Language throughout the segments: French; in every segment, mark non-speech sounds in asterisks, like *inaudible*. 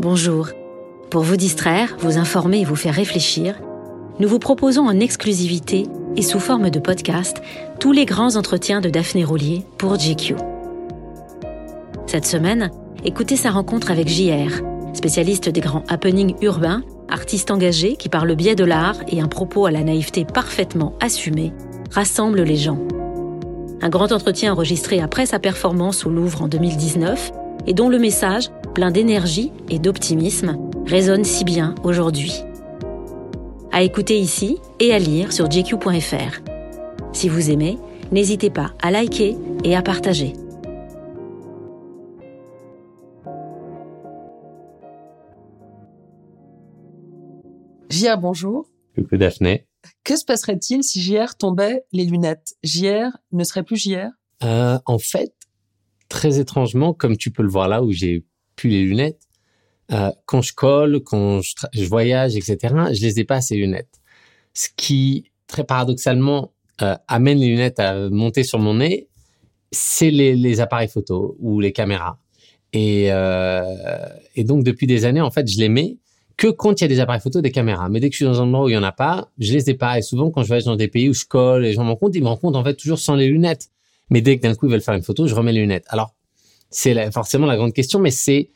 Bonjour. Pour vous distraire, vous informer et vous faire réfléchir, nous vous proposons en exclusivité et sous forme de podcast tous les grands entretiens de Daphné Roulier pour GQ. Cette semaine, écoutez sa rencontre avec JR, spécialiste des grands happenings urbains, artiste engagé qui, par le biais de l'art et un propos à la naïveté parfaitement assumé, rassemble les gens. Un grand entretien enregistré après sa performance au Louvre en 2019 et dont le message, plein d'énergie et d'optimisme, résonne si bien aujourd'hui. À écouter ici et à lire sur jq.fr. Si vous aimez, n'hésitez pas à liker et à partager. JR, bonjour. Coucou Daphné. Que se passerait-il si JR tombait les lunettes? JR ne serait plus JR Euh, en fait, très étrangement, comme tu peux le voir là où j'ai plus les lunettes, euh, quand je colle, quand je, je voyage, etc., je les ai pas ces lunettes. Ce qui, très paradoxalement, euh, amène les lunettes à monter sur mon nez, c'est les, appareils photo ou les caméras. Et, euh, et donc, depuis des années, en fait, je les mets que quand il y a des appareils photo, des caméras. Mais dès que je suis dans un endroit où il y en a pas, je les ai pas. Et souvent, quand je voyage dans des pays où je colle, les gens m'en comptent, ils me rendent compte, en fait, toujours sans les lunettes. Mais dès que d'un coup, ils veulent faire une photo, je remets les lunettes. Alors, c'est forcément la grande question, mais c'est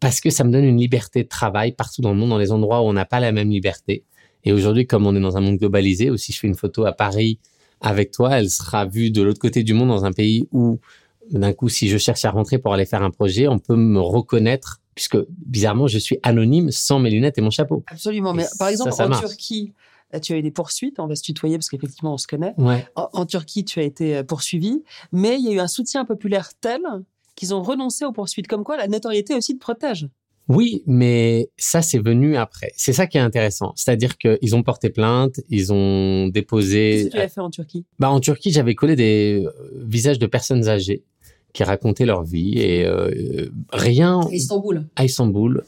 parce que ça me donne une liberté de travail partout dans le monde, dans les endroits où on n'a pas la même liberté. Et aujourd'hui, comme on est dans un monde globalisé, ou si je fais une photo à Paris avec toi, elle sera vue de l'autre côté du monde dans un pays où, d'un coup, si je cherche à rentrer pour aller faire un projet, on peut me reconnaître, puisque bizarrement, je suis anonyme sans mes lunettes et mon chapeau. Absolument. Et Mais par exemple, ça en marche. Turquie, tu as eu des poursuites. On va se tutoyer parce qu'effectivement, on se connaît. Ouais. En, en Turquie, tu as été euh, poursuivi. Mais il y a eu un soutien populaire tel qu'ils ont renoncé aux poursuites. Comme quoi, la notoriété aussi te protège. Oui, mais ça, c'est venu après. C'est ça qui est intéressant. C'est-à-dire qu'ils ont porté plainte, ils ont Qu'est-ce déposé. que tu as fait en Turquie? Bah, en Turquie, j'avais collé des euh, visages de personnes âgées qui racontaient leur vie et euh, rien Istanbul. à Istanbul.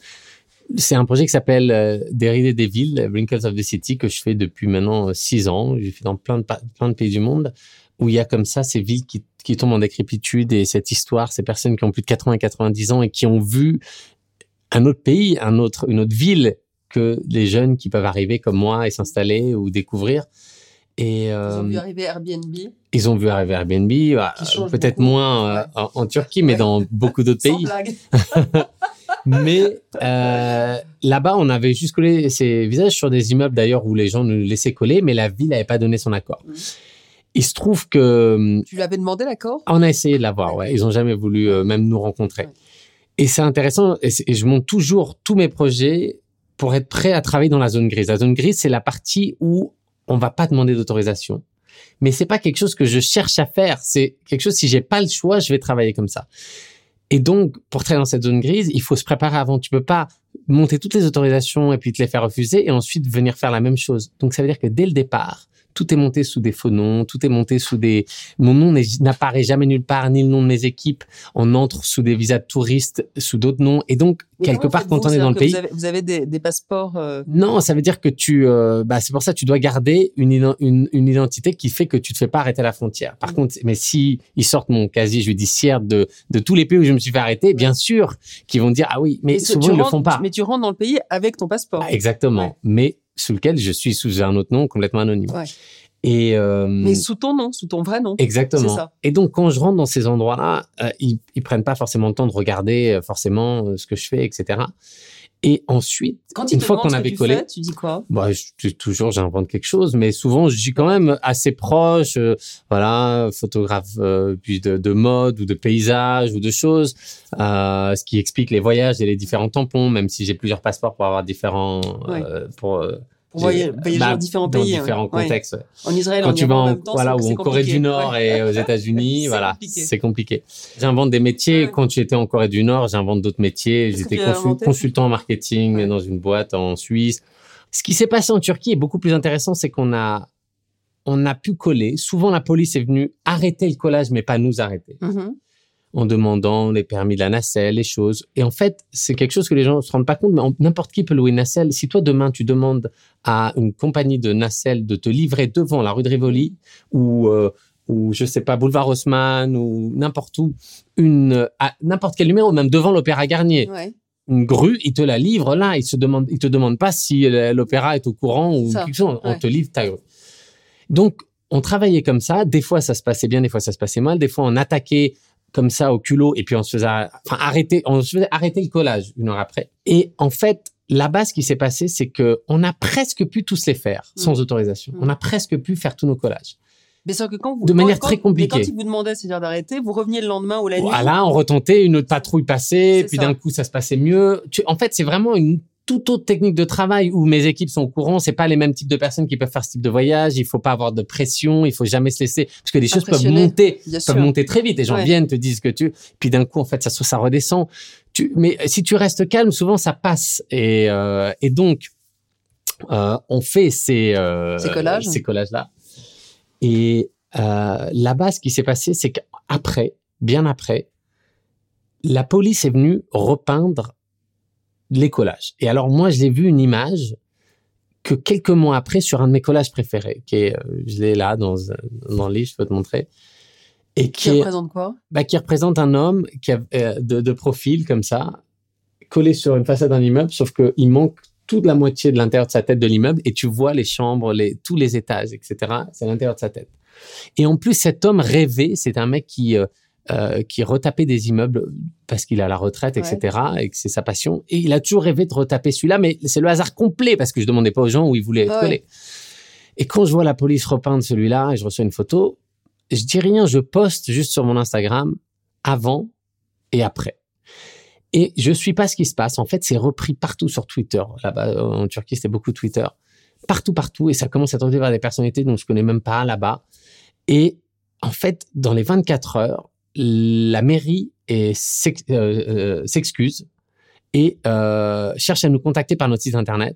C'est un projet qui s'appelle euh, Déridé des villes, Wrinkles of the City, que je fais depuis maintenant euh, six ans. J'ai fait dans plein de, pa- plein de pays du monde où il y a comme ça ces villes qui, qui tombent en décrépitude et cette histoire, ces personnes qui ont plus de 80 90 ans et qui ont vu un autre pays, un autre, une autre ville que les jeunes qui peuvent arriver comme moi et s'installer ou découvrir. Et Ils euh, ont vu arriver Airbnb. ils ont vu arriver Airbnb, bah, peut-être moins euh, en, en Turquie, mais Ouais. dans beaucoup d'autres pays. *laughs* Mais euh, là-bas, on avait juste collé ces visages sur des immeubles d'ailleurs où les gens nous laissaient coller, mais la ville n'avait pas donné son accord. Il se trouve que hum, Tu lui avais demandé l'accord? on a essayé de l'avoir, ouais. Ils ont jamais voulu euh, même nous rencontrer. Ouais. Et c'est intéressant, et, je monte toujours tous mes projets pour être prêt à travailler dans la zone grise. La zone grise, c'est la partie où on va pas demander d'autorisation. Mais c'est pas quelque chose que je cherche à faire. C'est quelque chose, si j'ai pas le choix, je vais travailler comme ça. Et donc, pour travailler dans cette zone grise, il faut se préparer avant. Tu peux pas monter toutes les autorisations et puis te les faire refuser et ensuite venir faire la même chose. Donc, ça veut dire que dès le départ, tout est monté sous des faux noms, tout est monté sous des... Mon nom n'apparaît jamais nulle part, ni le nom de mes équipes. On entre sous des visas de touristes, sous d'autres noms. Et donc, Mais quelque part, quand on est dans le pays... Vous avez, vous avez des, des passeports. euh, Non, ça veut dire que tu, euh, bah, c'est pour ça que tu dois garder une, une, une identité qui fait que tu te fais pas arrêter à la frontière. Par Mm. contre, mais si ils sortent mon casier judiciaire de, de tous les pays où je me suis fait arrêter, bien sûr qu'ils vont dire ah oui, mais souvent ils le font pas. Mais tu rentres dans le pays avec ton passeport. Ah, exactement. Ouais. Mais sous lequel je suis sous un autre nom complètement anonyme. Ouais. Et euh, Mais sous ton nom, sous ton vrai nom. Exactement. Ça. Et donc, quand je rentre dans ces endroits-là, euh, ils, ils prennent pas forcément le temps de regarder euh, forcément ce que je fais, etc. Et ensuite, Quand une fois qu'on avait collé, fais, tu dis quoi? Bah, je, toujours j'invente quelque chose, mais souvent je suis quand même assez proche, euh, voilà, photographe euh, puis de, de mode ou de paysage ou de choses, euh, ce qui explique les voyages et les différents tampons, même si j'ai plusieurs passeports pour avoir différents, euh, pour euh, Pour voyager, Bah, dans différents dans pays. ouais. différents Ouais. contextes. ouais. En Israël, Quand en tu vas en en, même temps, voilà, ou en Corée du Nord Ouais. et aux *laughs* États-Unis, voilà, c'est compliqué. J'invente des métiers. Quand j'étais en Corée du Nord, j'invente d'autres métiers. J'étais consul- consultant en marketing dans une boîte en Suisse. Ce qui s'est passé en Turquie est beaucoup plus intéressant, c'est qu'on a on a pu coller. Souvent, la police est venue arrêter le collage, mais pas nous arrêter, Mhm. En demandant les permis de la nacelle, les choses. Et en fait, c'est quelque chose que les gens ne se rendent pas compte, mais n'importe qui peut louer une nacelle. Si toi, demain, tu demandes à une compagnie de nacelle de te livrer devant la rue de Rivoli ou, euh, ou je sais pas, boulevard Haussmann ou n'importe où, une, à n'importe quel numéro, même devant l'Opéra Garnier, Ouais. une grue, ils te la livrent là. Ils se demandent, ils te demandent pas si euh, l'opéra est au courant ou quelque chose. On ouais. te livre ta grue. Donc, on travaillait comme ça. Des fois, ça se passait bien, des fois, ça se passait mal. Des fois, on attaquait comme ça au culot et puis on se faisait, enfin, arrêter, on se faisait arrêter le collage une heure après. Et en fait, là-bas, ce qui s'est passé, c'est que on a presque pu tous les faire Mm. sans autorisation. Mm. On a presque pu faire tous nos collages. Mais sauf que quand vous, De manière quand- très compliquée. Mais quand ils vous demandaient, c'est-à-dire d'arrêter, vous reveniez le lendemain ou la nuit. Voilà, on retentait, une autre patrouille passait, puis d'un coup, ça se passait mieux. Tu- en fait, c'est vraiment une toute autre technique de travail où mes équipes sont au courant. C'est pas les mêmes types de personnes qui peuvent faire ce type de voyage. Il faut pas avoir de pression. Il faut jamais se laisser parce que les choses peuvent monter, peuvent sûr. monter très vite. Les gens Ouais. viennent te disent que tu, puis d'un coup, en fait, ça ça redescend. Tu, mais si tu restes calme, souvent ça passe. Et euh, et donc, euh, on fait ces euh, Ces collages. ces collages là. Et euh, là-bas, ce qui s'est passé, c'est qu'après, bien après, la police est venue repeindre les collages. Et alors moi, je l'ai vu une image que quelques mois après sur un de mes collages préférés, qui est, euh, je l'ai là dans, dans le livre, je peux te montrer, et Qui qui, est, représente quoi? Bah, qui représente un homme qui a, euh, de, de profil comme ça, collé sur une façade d'un immeuble, sauf qu'il manque toute la moitié de l'intérieur de sa tête de l'immeuble et tu vois les chambres, les, tous les étages, etc. C'est l'intérieur de sa tête. Et en plus, cet homme rêvé, c'est un mec qui, euh, euh, qui retapait des immeubles parce qu'il est à la retraite, Ouais. etc. et que c'est sa passion. Et il a toujours rêvé de retaper celui-là, mais c'est le hasard complet parce que je demandais pas aux gens où ils voulaient être collés. Et quand je vois la police repeindre celui-là et je reçois une photo, je dis rien, je poste juste sur mon Instagram avant et après. Et je suis pas ce qui se passe. En fait, c'est repris partout sur Twitter. Là-bas, en Turquie, c'était beaucoup Twitter. Partout, partout. Et ça commence à être vers des personnalités dont je connais même pas là-bas. Et en fait, dans les 24 heures, la mairie euh, euh, s'excuse et euh, cherche à nous contacter par notre site internet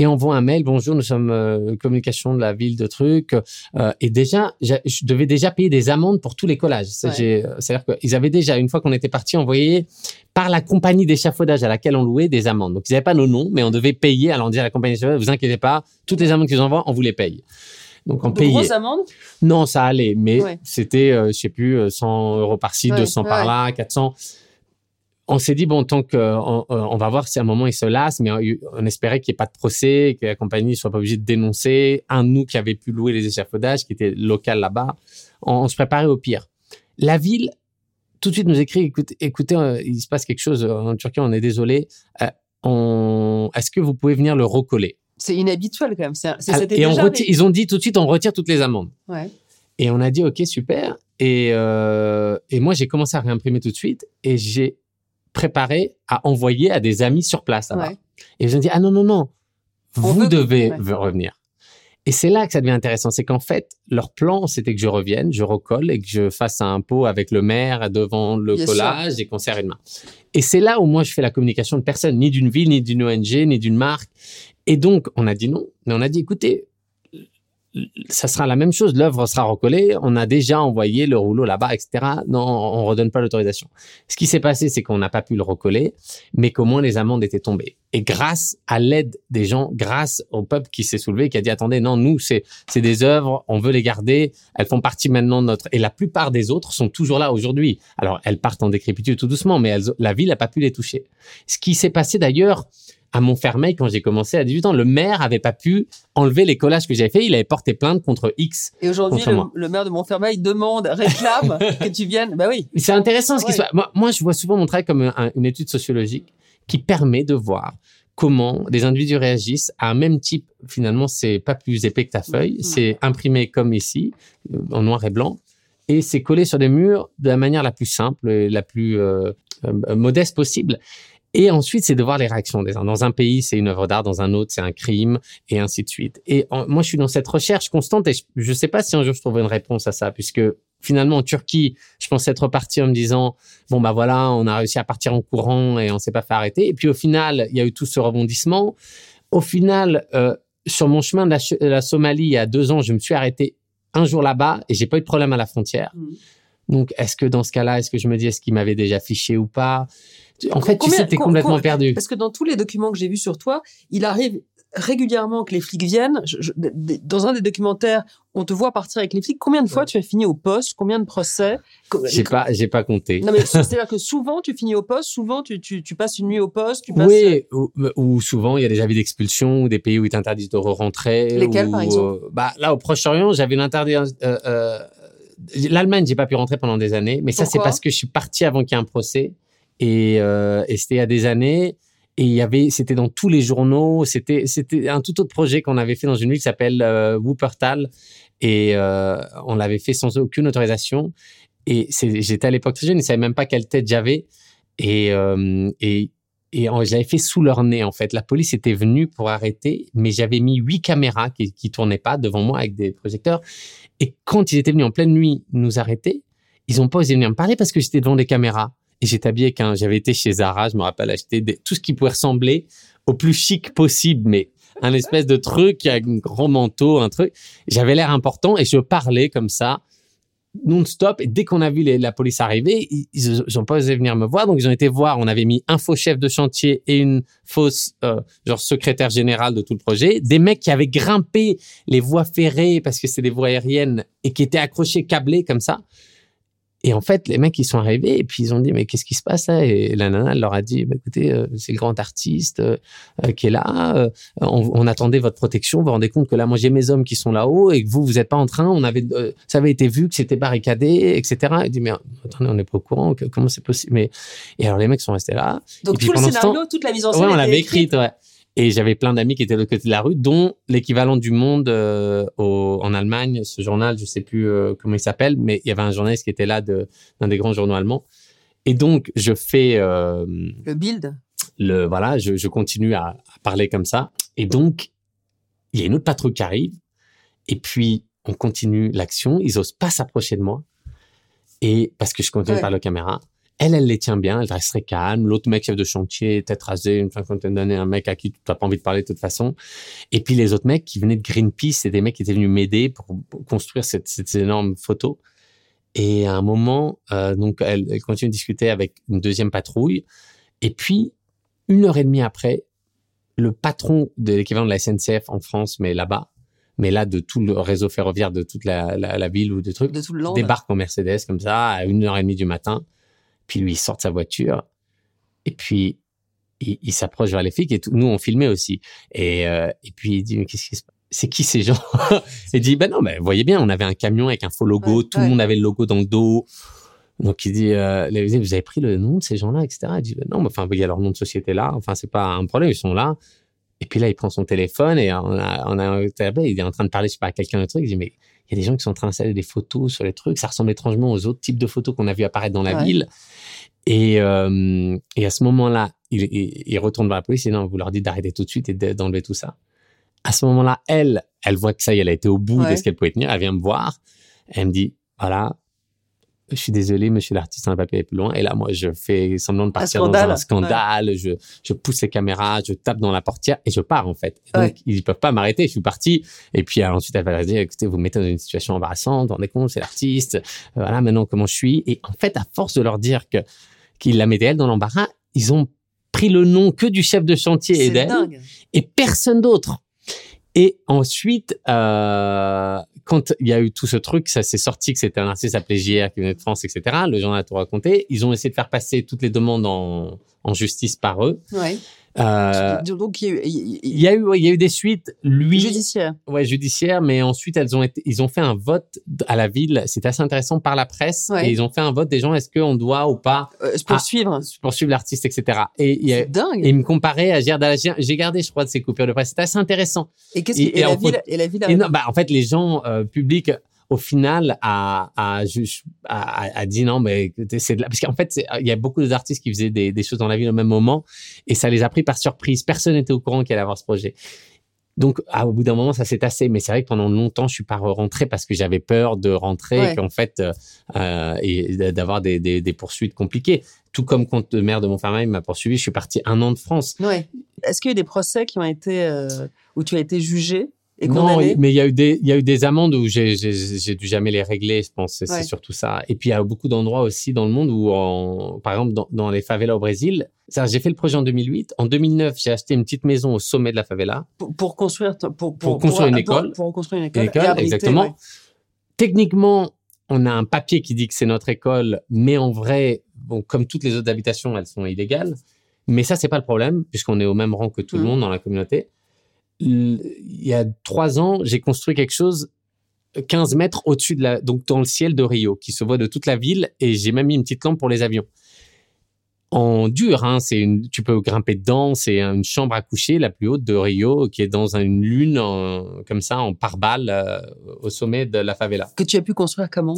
et envoie un mail. Bonjour, nous sommes euh, communication de la ville de trucs. Euh, et déjà, je devais déjà payer des amendes pour tous les collages. Ouais. j'ai- euh, C'est-à-dire qu'ils avaient déjà, une fois qu'on était parti, envoyé par la compagnie d'échafaudage à laquelle on louait des amendes. Donc, ils n'avaient pas nos noms, mais on devait payer, allant dire à la compagnie d'échafaudage, vous inquiétez pas, toutes les amendes qu'ils envoient, on vous les paye. Donc, on De payait. grosses amendes? Non, ça allait, mais Ouais. c'était, euh, je sais plus, euh, 100 euros par-ci, Ouais, 200 par là, 400. On s'est dit, bon, tant qu'on on, on va voir si à un moment il se lasse, mais on, on espérait qu'il n'y ait pas de procès, que la compagnie ne soit pas obligée de dénoncer. Un de nous qui avait pu louer les échafaudages, qui était local là-bas, on, on se préparait au pire. La ville, tout de suite, nous écrit, écoutez, écoutez euh, il se passe quelque chose euh, en Turquie, on est désolé. Euh, on... Est-ce que vous pouvez venir le recoller? C'est inhabituel quand même. C'est, c'est, Ah, Et on ils ont dit tout de suite, on retire toutes les amendes. Ouais. Et on a dit, OK, super. Et, euh, et moi, j'ai commencé à réimprimer tout de suite et j'ai préparé à envoyer à des amis sur place. Ouais. Et ils ont dit, ah non, non, non, On vous devez ouais. revenir. Et c'est là que ça devient intéressant. C'est qu'en fait, leur plan, c'était que je revienne, je recolle et que je fasse un pot avec le maire devant le Bien collage et qu'on serre une main. Et c'est là où moi, je fais la communication de personne, ni d'une ville, ni d'une ONG, ni d'une marque. Et donc, on a dit non. Mais on a dit, écoutez, ça sera la même chose. L'œuvre sera recollée. On a déjà envoyé le rouleau là-bas, etc. Non, on redonne pas l'autorisation. Ce qui s'est passé, c'est qu'on n'a pas pu le recoller, mais qu'au moins les amendes étaient tombées. Et grâce à l'aide des gens, grâce au peuple qui s'est soulevé, qui a dit attendez, non, nous c'est c'est des œuvres, on veut les garder, elles font partie maintenant de notre. Et la plupart des autres sont toujours là aujourd'hui. Alors elles partent en décrépitude tout doucement, mais la ville n'a pas pu les toucher. Ce qui s'est passé d'ailleurs à Montfermeil quand j'ai commencé à 18 ans, le maire avait pas pu enlever les collages que j'avais fait. Il avait porté plainte contre X. Et aujourd'hui, le, maire de Montfermeil demande, réclame *laughs* que tu viennes. Bah oui. C'est intéressant ce qui Ouais. se passe. Moi, moi, je vois souvent mon travail comme un- une étude sociologique qui permet de voir comment des individus réagissent à un même type. Finalement, c'est pas plus épais que ta feuille. Mhm. C'est imprimé comme ici, euh, en noir et blanc. Et c'est collé sur des murs de la manière la plus simple et la plus euh, euh, modeste possible. Et ensuite, c'est de voir les réactions des uns. Dans un pays, c'est une œuvre d'art, dans un autre, c'est un crime, et ainsi de suite. Et moi, je suis dans cette recherche constante, et je ne sais pas si un jour je trouverai une réponse à ça, puisque finalement, en Turquie, je pensais être reparti en me disant, bon, bah voilà, on a réussi à partir en courant et on s'est pas fait arrêter. Et puis au final, il y a eu tout ce rebondissement. Au final, euh, sur mon chemin de la, Somalie, il y a deux ans, je me suis arrêté un jour là-bas et j'ai pas eu de problème à la frontière. Mmh. Donc, est-ce que dans ce cas-là, est-ce que je me dis, est-ce qu'il m'avait déjà fiché ou pas? En fait, tu sais, t'es complètement perdu. Parce que dans tous les documents que j'ai vus sur toi, il arrive régulièrement que les flics viennent. dans un des documentaires, on te voit partir avec les flics. Combien de fois tu as fini au poste? Combien de procès? J'ai pas, j'ai pas compté. Non, mais *laughs* c'est-à-dire que souvent tu finis au poste, souvent tu, tu, tu passes une nuit au poste. Tu passes... Oui, ou, souvent il y a des avis d'expulsion ou des pays où ils t'interdisent de re-rentrer. Lesquels, par exemple? euh, Bah là, au Proche-Orient, j'avais l'interdiction. Euh, euh, L'Allemagne, j'ai pas pu rentrer pendant des années, mais ça c'est parce que je suis parti avant qu'il y ait un procès et, euh, et c'était il y a des années. Et il y avait c'était dans tous les journaux, c'était c'était un tout autre projet qu'on avait fait dans une ville qui s'appelle euh, Wuppertal. Et euh, on l'avait fait sans aucune autorisation. Et j'étais à l'époque très jeune, ils savaient même pas quelle tête j'avais. Et euh, et et je l'avais fait sous leur nez en fait. La police était venue pour arrêter, mais j'avais mis huit caméras qui qui tournaient pas devant moi avec des projecteurs. Et quand ils étaient venus en pleine nuit nous arrêter, ils ont pas osé venir me parler parce que j'étais devant des caméras. Et j'étais habillé qu'un, j'avais été chez Zara, je me rappelle, acheter tout ce qui pouvait ressembler au plus chic possible, mais un espèce de truc avec un grand manteau, un truc. J'avais l'air important et je parlais comme ça, non-stop. Et dès qu'on a vu la police arriver, ils n'ont pas osé venir me voir. Donc, ils ont été voir. On avait mis un faux chef de chantier et une fausse, euh, genre, secrétaire générale de tout le projet. Des mecs qui avaient grimpé les voies ferrées parce que c'est des voies aériennes et qui étaient accrochés, câblés comme ça. Et en fait, les mecs, ils sont arrivés et puis ils ont dit, mais qu'est-ce qui se passe là? Et la nana, elle leur a dit, bah, écoutez, euh, c'est le grand artiste euh, euh, qui est là. On, attendait votre protection. Vous vous rendez compte que là, moi, j'ai mes hommes qui sont là-haut et que vous, vous n'êtes pas en train. On avait, ça avait été vu que c'était barricadé, etc. Il dit, mais attendez, on n'est pas au courant. comment c'est possible? Mais et alors, les mecs sont restés là. Donc tout le scénario, toute la mise en scène. Ouais, on l'avait écrite. Ouais. Et j'avais plein d'amis qui étaient de l'autre côté de la rue, dont l'équivalent du Monde euh, au, en Allemagne, ce journal, je sais plus euh, comment il s'appelle, mais il y avait un journaliste qui était là d'un des grands journaux allemands. Et donc, je fais... Euh, le build le, Voilà, je, je continue à, à, parler comme ça. Et donc, il y a une autre patrouille qui arrive. Et puis, on continue l'action. Ils osent pas s'approcher de moi. Et parce que je continue par la caméra. Elle, elle les tient bien, elle resterait calme. L'autre mec, chef de chantier, tête rasée, une cinquantaine d'années, un mec à qui tu n'as pas envie de parler de toute façon. Et puis les autres mecs qui venaient de Greenpeace, c'est des mecs qui étaient venus m'aider pour, construire cette, cette, énorme photo. Et à un moment, euh, donc elle, elle, continue de discuter avec une deuxième patrouille. Et puis, une heure et demie après, le patron de l'équivalent de la SNCF en France, mais là-bas, mais là de tout le réseau ferroviaire de toute la, la, la ville ou des trucs, de tout le débarque en Mercedes comme ça à une heure et demie du matin puis lui, il sort de sa voiture et puis il, s'approche vers les flics et nous, on filmait aussi. Et, euh, et puis il dit, mais qu'est-ce qui se passe c'est qui ces gens? *laughs* Il dit, ben non, mais voyez bien, on avait un camion avec un faux logo, tout le monde avait le logo dans le dos. Donc il dit, euh, vous avez pris le nom de ces gens-là, etc. Il dit, ben non, mais enfin, il y a leur nom de société là. Enfin, c'est pas un problème, ils sont là. Et puis là, il prend son téléphone et on a, on a, il est en train de parler, je sais pas, à quelqu'un de truc. Il dit, mais il y a des gens qui sont en train d'installer des photos sur les trucs. Ça ressemble étrangement aux autres types de photos qu'on a vu apparaître dans la ville. Et, euh, et à ce moment-là, il, il, retourne vers la police et non, vous leur dites d'arrêter tout de suite et d'enlever tout ça. À ce moment-là, elle, elle voit que ça y est, elle a été au bout de ce qu'elle pouvait tenir. Elle vient me voir. Elle me dit, voilà, je suis désolé, monsieur l'artiste, on n'a pas pu aller plus loin. Et là, moi, je fais semblant de partir dans un scandale. Je, je pousse les caméras, je tape dans la portière et je pars, en fait. Donc, ils peuvent pas m'arrêter. Je suis parti. Et puis, ensuite, elle va dire, écoutez, vous me mettez dans une situation embarrassante. Vous rendez compte, c'est l'artiste. Voilà, maintenant, comment je suis? Et en fait, à force de leur dire que, qu'ils la mettaient elle dans l'embarras, ils ont pris le nom que du chef de chantier et d'elle. Et personne d'autre. Et ensuite, euh, quand il y a eu tout ce truc, ça s'est sorti que c'était un artiste appelé JR qui venait de France, etc. Le journal a tout raconté. Ils ont essayé de faire passer toutes les demandes en, justice par eux. Euh, Donc il y, a eu, il y a eu, il y a eu des suites. Lui, judiciaire. Ouais, judiciaire. Mais ensuite, elles ont été, ils ont fait un vote à la ville. C'était assez intéressant par la presse. Et ils ont fait un vote des gens. Est-ce qu'on doit ou pas euh, poursuivre, poursuivre l'artiste, etc. Et il dingue. Et il me comparait à Gérard J'ai gardé, je crois, de ces coupures de presse. C'était assez intéressant. Et qu'est-ce et, la ville, et la ville. bah, en fait, les gens euh, publics au final, a, a, a, a dit non, mais c'est de la... parce qu'en fait, il y a beaucoup d'artistes qui faisaient des, des choses dans la ville au même moment et ça les a pris par surprise. Personne n'était au courant qu'il allait avoir ce projet. Donc, ah, au bout d'un moment, ça s'est tassé. Mais c'est vrai que pendant longtemps, je suis pas rentré parce que j'avais peur de rentrer Ouais. et qu'en fait, euh, euh, et d'avoir des, des, des poursuites compliquées. Tout comme quand le maire de Montfermeil m'a poursuivi, je suis parti un an de France. Ouais. Est-ce qu'il y a eu des procès qui ont été euh, où tu as été jugé? Et Non, mais il y a eu des, il y a eu des amendes où j'ai, j'ai, dû jamais les régler, je pense. C'est Ouais. surtout ça. Et puis il y a beaucoup d'endroits aussi dans le monde où, en, par exemple, dans, dans les favelas au Brésil, ça, j'ai fait le projet en 2008. En 2009, j'ai acheté une petite maison au sommet de la favela. pour, pour construire pour, pour, Pour construire une école. pour, construire une Une école, abriter, exactement. ouais. Techniquement, on a un papier qui dit que c'est notre école, mais en vrai, bon, comme toutes les autres habitations, elles sont illégales. Mais ça, c'est pas le problème, puisqu'on est au même rang que tout le Mhm. monde dans la communauté. Il y a trois ans, j'ai construit quelque chose 15 mètres au-dessus de la, donc dans le ciel de Rio, qui se voit de toute la ville, et j'ai même mis une petite lampe pour les avions. En dur, hein, c'est une, tu peux grimper dedans, c'est une chambre à coucher la plus haute de Rio, qui est dans une lune en- comme ça, en pare-balles, euh, au sommet de la favela. que tu as pu construire comment?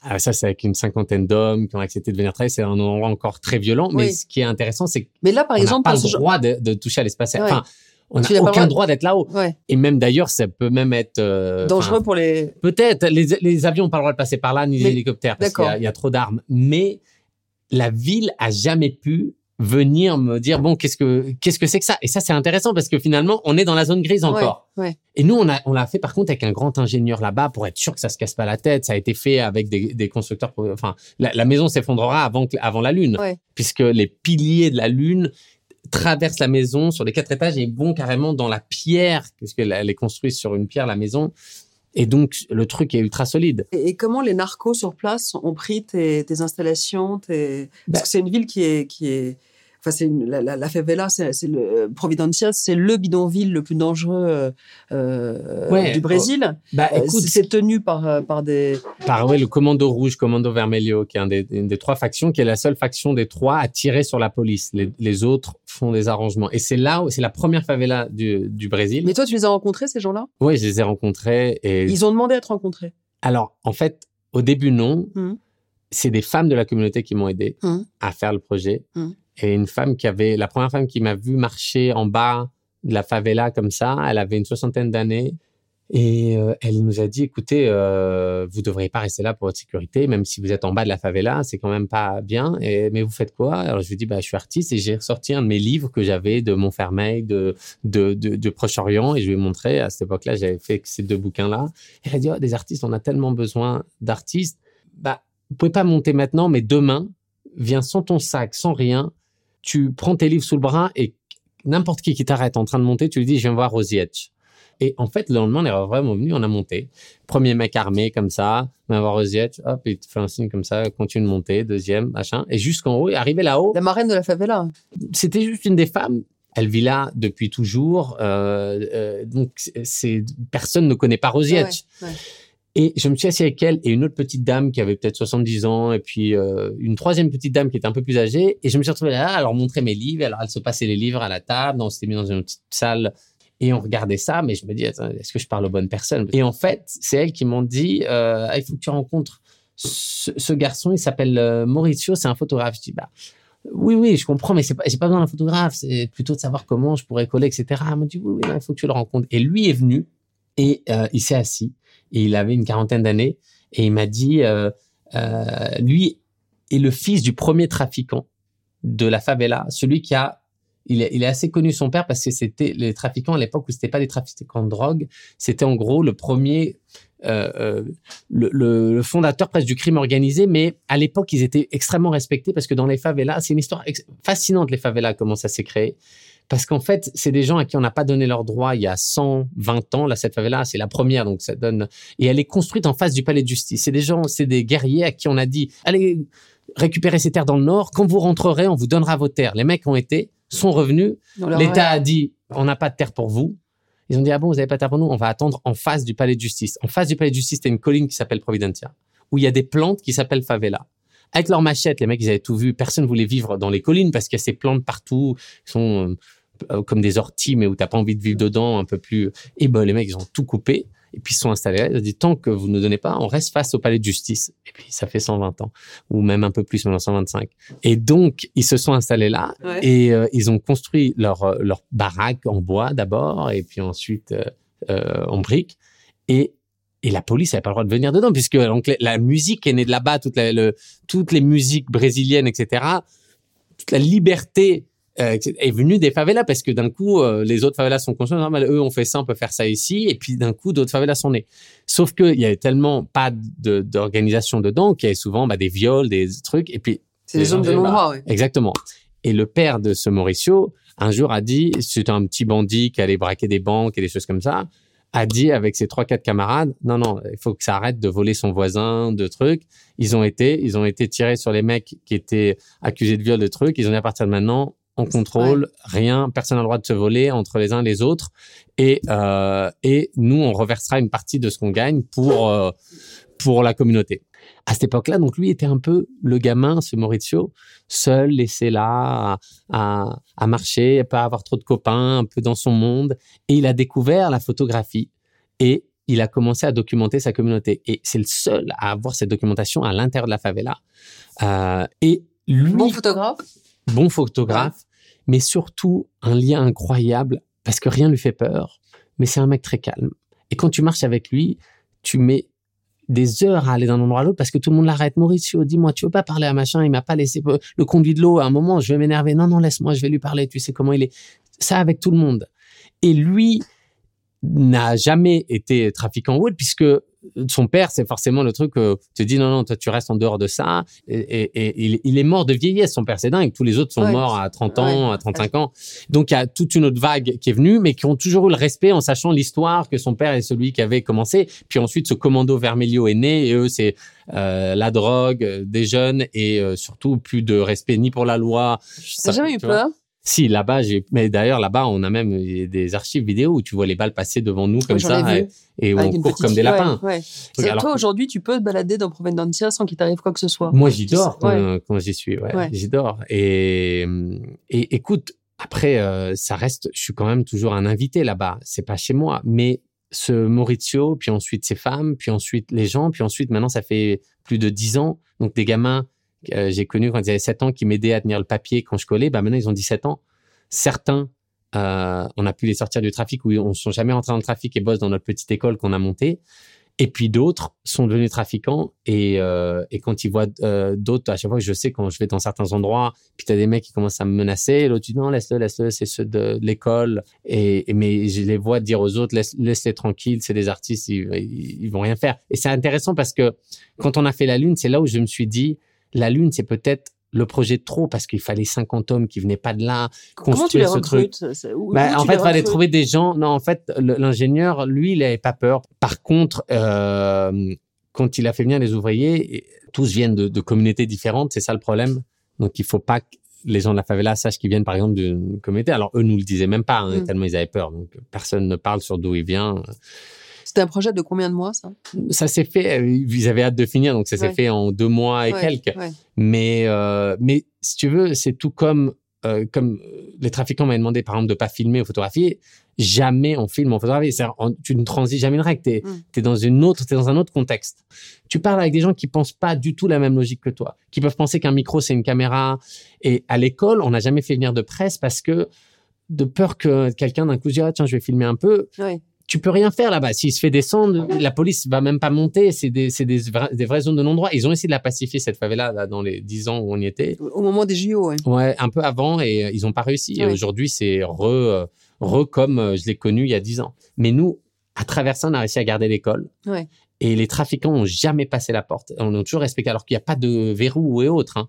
Ah, ça, c'est avec une cinquantaine d'hommes qui ont accepté de venir travailler. C'est un endroit encore très violent. Mais ce qui est intéressant, c'est Mais là, par exemple, pas le droit de, de toucher à l'espace aérien. Ouais. Enfin, on n'a pas aucun droit- d'être là-haut. ouais, Et même d'ailleurs, ça peut même être... euh, dangereux pour les. Peut-être. Les, les avions n'ont pas le droit de passer par là, ni les hélicoptères, parce qu'il y a- d'accord. il y, a trop d'armes. Mais la ville a jamais pu venir me dire bon qu'est-ce que qu'est-ce que c'est que ça? Et ça c'est intéressant parce que finalement on est dans la zone grise encore Ouais, ouais. et nous, on a, on l'a fait par contre avec un grand ingénieur là-bas pour être sûr que ça se casse pas la tête. Ça a été fait avec des, des constructeurs. pour- Enfin, la, la maison s'effondrera avant, avant la lune, Ouais. puisque les piliers de la lune traversent la maison sur les quatre étages et vont carrément dans la pierre, puisqu'elle elle est construite sur une pierre la maison. Et donc le truc est ultra solide. Et, et comment les narcos sur place ont pris tes, tes installations tes... Bah Parce que c'est une ville qui est. Qui est... Enfin, c'est la, la, la favela, c'est le Providencia, c'est le bidonville le plus dangereux euh, euh, Ouais, du Brésil. Bah Euh, écoute, c'est tenu par, euh, par des. par ouais, le commando rouge, commando vermelho, qui est un des, une des trois factions, qui est la seule faction des trois à tirer sur la police. Les, les autres font des arrangements. Et c'est là où c'est la première favela du, du Brésil. Mais toi, tu les as rencontrés, ces gens-là? Oui, je les ai rencontrés. Et Ils ont demandé à être rencontrés. alors, en fait, au début, non. Mhm. C'est des femmes de la communauté qui m'ont aidé Mhm. à faire le projet. Mhm. Et une femme qui avait, la première femme qui m'a vu marcher en bas de la favela comme ça, elle avait une soixantaine d'années. Et euh, elle nous a dit, écoutez, euh, vous devriez pas rester là pour votre sécurité, même si vous êtes en bas de la favela, c'est quand même pas bien. Et, mais vous faites quoi? Alors je lui dit, bah, je suis artiste et j'ai ressorti un de mes livres que j'avais de Montfermeil, de, de, de, de Proche-Orient, et je lui ai montré, à cette époque-là, j'avais fait ces deux bouquins-là. Et elle a dit, oh, des artistes, on a tellement besoin d'artistes. Bah, vous pouvez pas monter maintenant, mais demain, viens sans ton sac, sans rien, tu prends tes livres sous le bras et n'importe qui qui t'arrête en train de monter, tu lui dis, je viens voir Rosietch. Et en fait, le lendemain, on est vraiment venu, on a monté. Premier mec armé comme ça, viens voir Rosietch, hop, il te fait un signe comme ça, continue de monter, deuxième, machin. Et jusqu'en haut, et arrivé là-haut, La marraine de la favela. c'était juste une des femmes. Elle vit là depuis toujours, euh, euh, donc c'est- personne ne connaît pas Rosietch. Ouais, ouais. Et je me suis assis avec elle et une autre petite dame qui avait peut-être 70 ans et puis euh, une troisième petite dame qui était un peu plus âgée. Et je me suis retrouvé là à leur montrer mes livres. Alors elle se passait les livres à la table. On s'était mis dans une petite salle et on regardait ça. Mais je me dis, est-ce que je parle aux bonnes personnes? Et en fait, c'est elles qui m'ont dit, euh, Ah, il faut que tu rencontres ce, garçon. Il s'appelle euh, Mauricio. C'est un photographe. Je dis, bah oui, oui, je comprends, mais c'est pas, j'ai pas besoin d'un photographe. C'est plutôt de savoir comment je pourrais coller, etc. Elle m'a dit, oui, oui, il faut que tu le rencontres. Et lui est venu et il s'est assis il avait une quarantaine d'années et il m'a dit euh, euh, lui est le fils du premier trafiquant de la favela, celui qui a il est, il est assez connu son père parce que c'était les trafiquants à l'époque où c'était pas des trafiquants de drogue, c'était en gros le premier euh, euh, le, le, le fondateur presque du crime organisé, mais à l'époque ils étaient extrêmement respectés parce que dans les favelas, c'est une histoire fascinante les favelas comment ça s'est créé. Parce qu'en fait, c'est des gens à qui on n'a pas donné leurs droits il y a 120 ans. Là, cette favela, c'est la première, donc ça donne. Et elle est construite en face du palais de justice. C'est des gens, c'est des guerriers à qui on a dit allez récupérer ces terres dans le nord. Quand vous rentrerez, on vous donnera vos terres. Les mecs ont été, sont revenus. L'État a- dit on n'a pas de terre pour vous. Ils ont dit ah bon, vous n'avez pas de terre pour nous? On va attendre en face du palais de justice. En face du palais de justice, il y a une colline qui s'appelle Providencia, où il y a des plantes qui s'appellent favela. Avec leurs machettes, les mecs, ils avaient tout vu. Personne voulait vivre dans les collines parce qu'il y a ces plantes partout qui sont euh, comme des orties, mais où t'as pas envie de vivre dedans, un peu plus. Et ben, les mecs, ils ont tout coupé. Et puis ils sont installés là. Ils ont dit tant que vous ne donnez pas, on reste face au palais de justice. Et puis ça fait 120 ans, ou même un peu plus, maintenant 125. Et donc ils se sont installés là Ouais. et euh, ils ont construit leur euh, leur baraque en bois d'abord, et puis ensuite euh, euh, en briques. Et et la police n'avait pas le droit de venir dedans puisque donc, la- la musique est née de là-bas, toute la- le- toutes les musiques brésiliennes, etc. Toute la liberté euh, est venue des favelas parce que d'un coup, euh, les autres favelas sont conscients, normal, eux on fait ça, on peut faire ça ici, et puis d'un coup, d'autres favelas sont nées. Sauf qu'il y avait tellement pas de- d'organisation dedans qu'il y avait souvent bah, des viols, des trucs, et puis C'est des zones de gens- non-droit, ouais. Exactement. Et le père de ce Mauricio, un jour, a dit, c'était un petit bandit qui allait braquer des banques et des choses comme ça, a dit avec ses trois, quatre camarades, non, non, il faut que ça arrête de voler son voisin, de trucs. Ils ont été, ils ont été tirés sur les mecs qui étaient accusés de viol, de trucs. Ils ont dit à partir de maintenant, on contrôle rien, personne n'a le droit de se voler entre les uns et les autres. Et, euh, et nous, on reversera une partie de ce qu'on gagne pour, euh, pour la communauté. À cette époque-là, donc lui était un peu le gamin, ce Maurizio, seul, laissé là, à, à, à marcher, pas avoir trop de copains, un peu dans son monde. Et il a découvert la photographie et il a commencé à documenter sa communauté. Et c'est le seul à avoir cette documentation à l'intérieur de la favela. Euh, et lui, Bon photographe? bon photographe, mais surtout un lien incroyable parce que rien lui fait peur, mais c'est un mec très calme. Et quand tu marches avec lui, tu mets des heures à aller d'un endroit à l'autre parce que tout le monde l'arrête. Mauricio, dis-moi, tu veux pas parler à machin Il m'a pas laissé le conduit de l'eau. À un moment, je vais m'énerver. Non, non, laisse-moi, je vais lui parler. Tu sais comment il est. Ça avec tout le monde. Et lui n'a jamais été trafiquant wood puisque son père, c'est forcément le truc que tu te dis non, non, toi, tu restes en dehors de ça. Et, et- et il, il est mort de vieillesse, son père, c'est dingue. Tous les autres sont Ouais. morts à 30 ans, Ouais. à 35 ans. Donc, il y a toute une autre vague qui est venue, mais qui ont toujours eu le respect en sachant l'histoire que son père est celui qui avait commencé. Puis ensuite, ce commando Vermelho est né et eux, c'est euh, la drogue, euh, des jeunes et euh, surtout plus de respect ni pour la loi. Ça, jamais eu tu vois. Si, là-bas, j'ai, mais d'ailleurs, là-bas, on a même des archives vidéo où tu vois les balles passer devant nous comme ça et, et on court comme des ouais, lapins. ouais. C'est- Alors toi, aujourd'hui, tu peux te balader dans Providencia sans qu'il t'arrive quoi que ce soit. Moi, j'y dors quand, Ouais. quand j'y suis. Ouais, Ouais. J'y dors. Et, et écoute, après, euh, ça reste, je suis quand même toujours un invité là-bas. C'est pas chez moi. Mais ce Maurizio, puis ensuite ses femmes, puis ensuite les gens, puis ensuite, maintenant, ça fait plus de dix ans. Donc, des gamins que j'ai connus quand ils avaient 7 ans qui m'aidaient à tenir le papier quand je collais, bah, maintenant, ils ont 17 ans. Certains, euh, on a pu les sortir du trafic ou ils ne sont jamais rentrés dans le trafic et bossent dans notre petite école qu'on a montée. Et puis d'autres sont devenus trafiquants et, euh, quand ils voient euh, d'autres, à chaque fois que je sais quand je vais dans certains endroits, puis tu as des mecs qui commencent à me menacer, l'autre dit non, laisse-le, laisse-le, c'est ceux de, l'école. Et, mais je les vois dire aux autres, laisse, laisse-les tranquilles, c'est des artistes, ils, ils, ils vont rien faire. Et c'est intéressant parce que quand on a fait la Lune, c'est là où je me suis dit, la Lune, c'est peut-être le projet de trop parce qu'il fallait 50 hommes qui venaient pas de là. Comment tu construire les ce truc. où- Bah, où en tu fait, il fallait trouver des gens. Non, en fait, l'ingénieur, lui, il n'avait pas peur. Par contre, euh, quand il a fait venir les ouvriers, tous viennent de, de communautés différentes, c'est ça le problème. Donc, il faut pas que les gens de la favela sachent qu'ils viennent, par exemple, d'une communauté. Alors, eux nous le disaient même pas, hein, Mm. tellement ils avaient peur. Donc, personne ne parle sur d'où il vient. C'était un projet de combien de mois, ça? Ça s'est fait, euh, ils avaient hâte de finir, donc ça s'est Ouais. fait en deux mois et Ouais, quelques. ouais. Mais, euh, mais si tu veux, c'est tout comme, euh, comme les trafiquants m'avaient demandé, par exemple, de pas filmer ou photographier. Jamais on filme en photographie. Tu ne transis jamais une règle. Tu es, Mm. dans une autre, t'es dans un autre contexte. Tu parles avec des gens qui pensent pas du tout la même logique que toi, qui peuvent penser qu'un micro c'est une caméra. Et à l'école, on n'a jamais fait venir de presse parce que de peur que quelqu'un d'un coup se dise ah, tiens je vais filmer un peu. Tu peux rien faire là-bas. S'il se fait descendre, la police va même pas monter. C'est des, des, vra- des vraies zones de non-droit. Ils ont essayé de la pacifier, cette favela, là, dans les 10 ans où on y était. Au moment des JO, ouais. Ouais, un peu avant, et euh, ils ont pas réussi. Et aujourd'hui, c'est re, euh, re comme euh, je l'ai connu il y a 10 ans. Mais nous, à travers ça, on a réussi à garder l'école. Ouais. Et les trafiquants ont jamais passé la porte. On a toujours respecté, alors qu'il n'y a pas de verrou et autres. hein.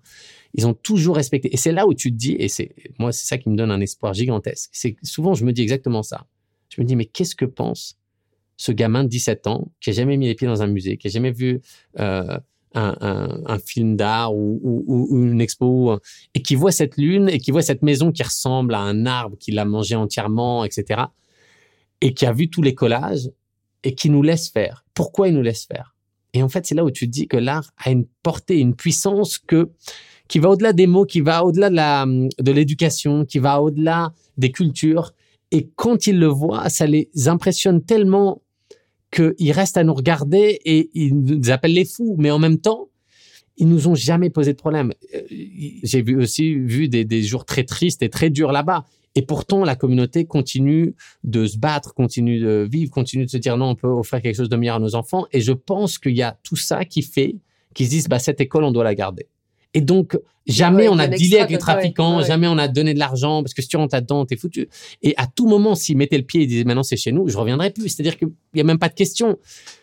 Ils ont toujours respecté. Et c'est là où tu te dis, et c'est moi, c'est ça qui me donne un espoir gigantesque. C'est souvent, je me dis exactement ça. Je me dis, mais qu'est-ce que pense ce gamin de 17 ans qui a jamais mis les pieds dans un musée, qui a jamais vu euh, un, film d'art ou, une expo, euh, et qui voit cette lune et qui voit cette maison qui ressemble à un arbre qu'il a mangé entièrement, etc. Et qui a vu tous les collages et qui nous laisse faire. Pourquoi il nous laisse faire? Et en fait, c'est là où tu te dis que l'art a une portée, une puissance que qui va au-delà des mots, qui va au-delà de la de l'éducation, qui va au-delà des cultures. Et quand ils le voient, ça les impressionne tellement qu'ils restent à nous regarder et ils nous appellent les fous. Mais en même temps, ils nous ont jamais posé de problème. Euh, J'ai vu aussi vu des, des jours très tristes et très durs là-bas. Et pourtant, la communauté continue de se battre, continue de vivre, continue de se dire non, on peut offrir quelque chose de meilleur à nos enfants. Et je pense qu'il y a tout ça qui fait qu'ils se disent, bah, cette école, on doit la garder. Et donc, jamais Ouais, on a dealé avec les ouais, trafiquants, ouais. jamais on a donné de l'argent, parce que si tu rentres là-dedans, t'es foutu. Et à tout moment, s'ils mettaient le pied et disaient maintenant c'est chez nous, je reviendrai plus. C'est-à-dire qu'il n'y a même pas de question.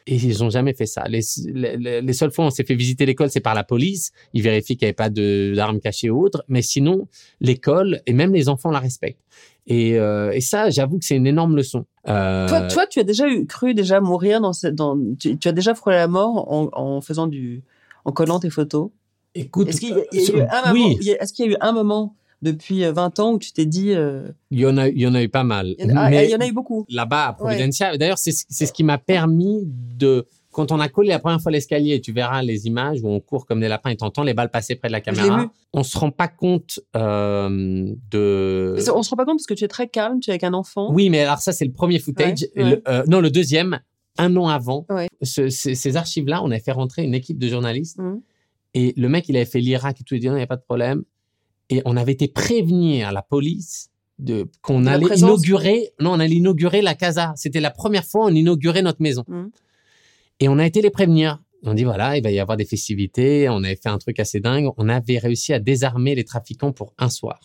Et ils ont jamais fait ça. Les, les, les seules fois où on s'est fait visiter l'école, c'est par la police. Ils vérifient qu'il n'y avait pas d'armes cachées ou autres. Mais sinon, l'école et même les enfants la respectent. Et, euh, et ça, j'avoue que c'est une énorme leçon. Euh, Toi, toi, tu as déjà eu, cru déjà mourir dans cette, dans, tu, tu as déjà frôlé la mort en, en faisant du, en collant tes photos? Écoute, Est-ce qu'il y a, y a eu un moment, il y a- est-ce qu'il y a eu un moment depuis euh, 20 ans où tu t'es dit, euh, il y en a, il y en a eu pas mal. il y en a, ah, Mais- il y en a eu beaucoup. là-bas à Providencia. D'ailleurs, c'est ce c'est ce qui m'a permis de quand on a collé la première fois l'escalier, tu verras les images où on court comme des lapins et t'entends les balles passer près de la caméra. On se rend pas compte euh, de. On se rend pas compte parce que tu es très calme, tu es avec un enfant. Oui, mais alors ça c'est le premier footage. Ouais, Et ouais. le- euh, non, le deuxième, un an avant. Ce- ces ces archives-là, on avait fait rentrer une équipe de journalistes Mhm. Et le mec il avait fait l'Irak et tout, il dit non, il n'y a pas de problème. Et on avait été prévenir la police de qu'on allait présence. inaugurer. Non, on allait inaugurer la casa. C'était la première fois on inaugurait notre maison. Mhm. Et on a été les prévenir. On dit voilà, il va y avoir des festivités. On avait fait un truc assez dingue. On avait réussi à désarmer les trafiquants pour un soir.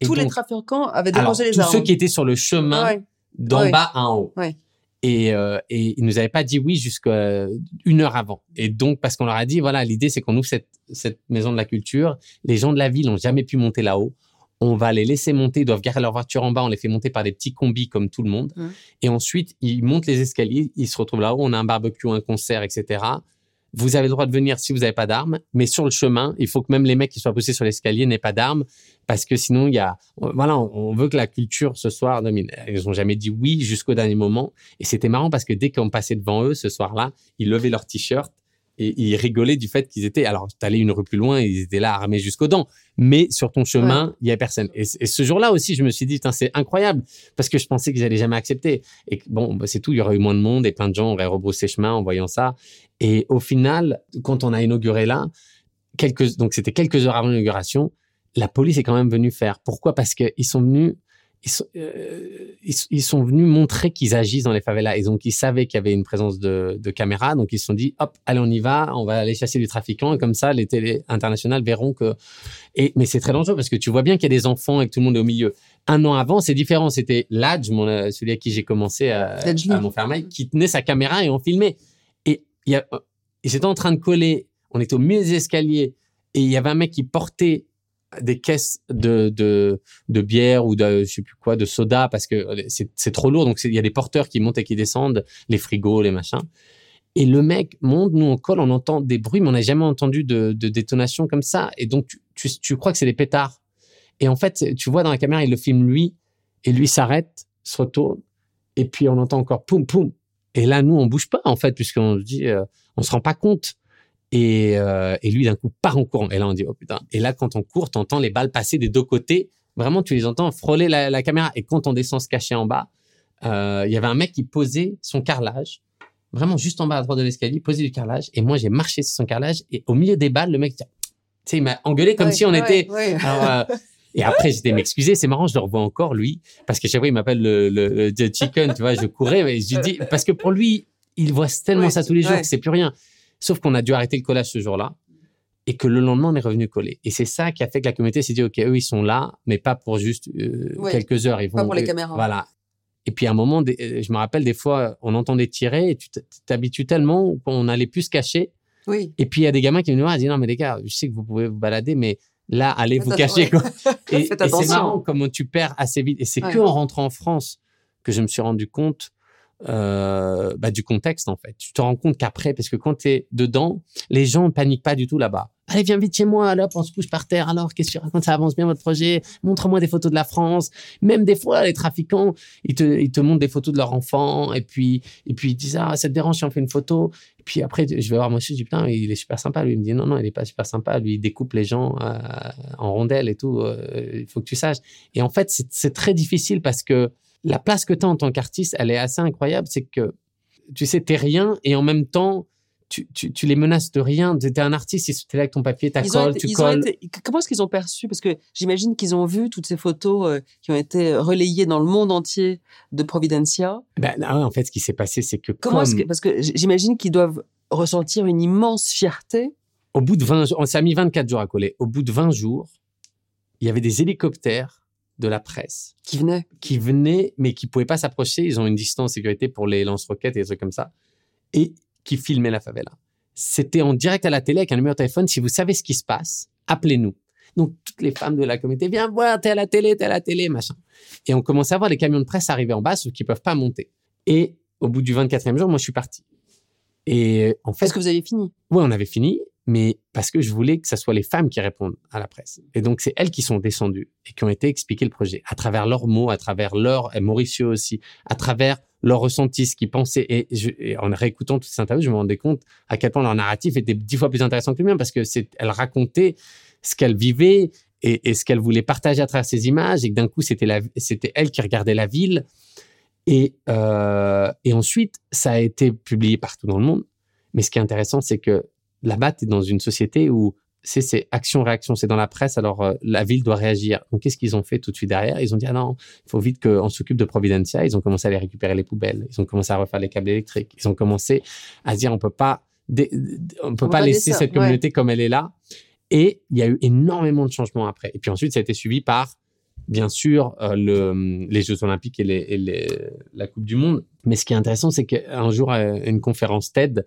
Et Tous les trafiquants avaient déposé les tous armes. ceux qui étaient sur le chemin Ouais. d'en Ouais. bas en haut. Ouais. Et, euh, et ils nous avaient pas dit oui jusqu'à une heure avant. Et donc, parce qu'on leur a dit, voilà, l'idée, c'est qu'on ouvre cette, cette maison de la culture. Les gens de la ville n'ont jamais pu monter là-haut. On va les laisser monter. Ils doivent garer leur voiture en bas. On les fait monter par des petits combis comme tout le monde. Mhm. Et ensuite, ils montent les escaliers. Ils se retrouvent là-haut. On a un barbecue, un concert, etc. Vous avez le droit de venir si vous n'avez pas d'armes, mais sur le chemin, il faut que même les mecs qui soient poussés sur l'escalier n'aient pas d'armes, parce que sinon, il y a, voilà, on veut que la culture ce soir domine. Ils ont jamais dit oui jusqu'au dernier moment, et c'était marrant parce que dès qu'on passait devant eux ce soir-là, ils levaient leur t-shirt et ils rigolaient du fait qu'ils étaient. Alors, t'allais une rue plus loin, ils étaient là armés jusqu'aux dents, mais sur ton chemin, il y a personne. Et, et ce jour-là aussi, je me suis dit, c'est incroyable, parce que je pensais qu'ils allaient jamais accepter. Et bon, bah, c'est tout, il y aurait eu moins de monde et plein de gens auraient rebroussé chemin en voyant ça. Et au final, quand on a inauguré là, quelques, donc c'était quelques heures avant l'inauguration, la police est quand même venue faire. Pourquoi? Parce qu'ils sont venus, ils sont, euh, ils, ils sont venus montrer qu'ils agissent dans les favelas. Et donc ils savaient qu'il y avait une présence de, de caméras, donc ils se sont dit, hop, allez, on y va, on va aller chasser du trafiquant. Et comme ça, les télés internationales verront que. Et mais c'est très dangereux parce que tu vois bien qu'il y a des enfants et que tout le monde est au milieu. Un an avant, c'est différent. C'était Ladj, mon, euh, celui à qui j'ai commencé à, à Montfermeil, qui tenait sa caméra et on filmait. Et il y a, ils étaient en train de coller. On était au milieu des escaliers et il y avait un mec qui portait des caisses de, de, de bière ou de, je sais plus quoi, de soda parce que c'est c'est trop lourd. Donc, il y a des porteurs qui montent et qui descendent, les frigos, les machins. Et le mec monte, nous on colle, on entend des bruits, mais on n'a jamais entendu de, de détonation comme ça. Et donc, tu, tu, tu crois que c'est des pétards. Et en fait, tu vois dans la caméra, il le filme lui, et lui s'arrête, se retourne, et puis on entend encore poum poum. Et là, nous, on bouge pas, en fait, puisqu'on se dit, euh, on se rend pas compte. Et, euh, et lui, d'un coup, part en courant. Et là, on dit, oh putain. Et là, quand on court, t'entends les balles passer des deux côtés. Vraiment, tu les entends frôler la, la caméra. Et quand on descend se cacher en bas, euh, il y avait un mec qui posait son carrelage, vraiment juste en bas à droite de l'escalier, posait du carrelage. Et moi, j'ai marché sur son carrelage. Et au milieu des balles, le mec, tu sais, il m'a engueulé comme Ouais, si on ouais, était. ouais. *laughs* Alors, euh, et après, j'étais m'excuser. C'est marrant, je le revois encore, lui, parce que chaque fois, il m'appelle le, le, le chicken, tu vois, je courais, mais je lui dis, parce que pour lui, il voit tellement ça tous les jours que c'est plus rien. Sauf qu'on a dû arrêter le collage ce jour-là et que le lendemain, on est revenu coller. Et c'est ça qui a fait que la communauté s'est dit, OK, eux, ils sont là, mais pas pour juste euh, Ouais. quelques heures. Ils vont, Pas pour les caméras. Voilà. Et puis à un moment, euh, je me rappelle des fois, on entendait tirer et tu t'habitues tellement qu'on allait plus se cacher. Oui. Et puis il y a des gamins qui et disent, non, mais les gars, je sais que vous pouvez vous balader, mais là, allez vous cacher. Quoi. *laughs* Et, c'est marrant comment tu perds assez vite. Et c'est Ouais. que en rentrant en France que je me suis rendu compte euh, bah, du contexte, en fait. Tu te rends compte qu'après, parce que quand tu es dedans, les gens ne paniquent pas du tout là-bas. Allez, viens vite chez moi, alors on se couche par terre. Alors, qu'est-ce que tu racontes? Ça avance bien votre projet Montre-moi des photos de la France. Même des fois, les trafiquants, ils te, ils te montrent des photos de leurs enfants. Et puis, et puis ils disent Ah, ça te dérange si on fait une photo? Et puis après, je vais voir monsieur, je dis Putain, il est super sympa. Lui, il me dit Non, non, il est pas super sympa. Lui, il découpe les gens euh, en rondelles et tout. Euh, il faut que tu saches. Et en fait, c'est très difficile parce que la place que tu as en tant qu'artiste, elle est assez incroyable. C'est que tu sais, t'es rien et en même temps, tu, tu, tu les menaces de rien. T'es un artiste, tu es là avec ton papier, ta Ils ont colle, été- tu ils colles. été- comment est-ce qu'ils ont perçu? Parce que j'imagine qu'ils ont vu toutes ces photos euh, qui ont été relayées dans le monde entier de Providencia. Ben, non, en fait, ce qui s'est passé, c'est que Comment est-ce comme que, parce que j'imagine qu'ils doivent ressentir une immense fierté. au bout de 20 jours, ça a mis 24 jours à coller. Au bout de 20 jours, il y avait des hélicoptères de la presse qui venaient. qui venaient, mais qui pouvaient pas s'approcher. Ils ont une distance de sécurité pour les lance-roquettes et des trucs comme ça. Et qui filmaient la favela. C'était en direct à la télé avec un numéro de téléphone. Si vous savez ce qui se passe, appelez-nous. Donc, toutes les femmes de la communauté, viens voir, t'es à la télé, t'es à la télé, machin. Et on commençait à voir les camions de presse arriver en bas, sauf qu'ils peuvent pas monter. Et au bout du 24e jour, moi, je suis parti. Et en fait, Est-ce que vous avez fini oui, on avait fini, mais parce que je voulais que ce soit les femmes qui répondent à la presse. Et donc, c'est elles qui sont descendues et qui ont été expliquer le projet à travers leurs mots, à travers leur, et Mauricio aussi, à travers leurs ressentis, ce qu'ils pensaient. Et, en réécoutant toutes ces interviews, je me rendais compte à quel point leur narratif était dix fois plus intéressant que le mien parce que c'est, elles racontaient ce qu'elles vivaient et, et ce qu'elles voulaient partager à travers ces images et que d'un coup, c'était la, c'était elles qui regardaient la ville. Et, euh, et ensuite, ça a été publié partout dans le monde. Mais ce qui est intéressant, c'est que là-bas, tu es dans une société où c'est action-réaction, c'est dans la presse, alors euh, la ville doit réagir. Donc, qu'est-ce qu'ils ont fait tout de suite derrière? Ils ont dit, ah non, il faut vite qu'on s'occupe de Providencia. Ils ont commencé à aller récupérer les poubelles. Ils ont commencé à refaire les câbles électriques. Ils ont commencé à dire, on peut pas, on peut On pas laisser ça, cette communauté comme elle est là. Et il y a eu énormément de changements après. Et puis ensuite, ça a été suivi par, bien sûr, euh, le, les Jeux Olympiques et, les, et les- la Coupe du Monde. Mais ce qui est intéressant, c'est qu'un jour, à une conférence TED,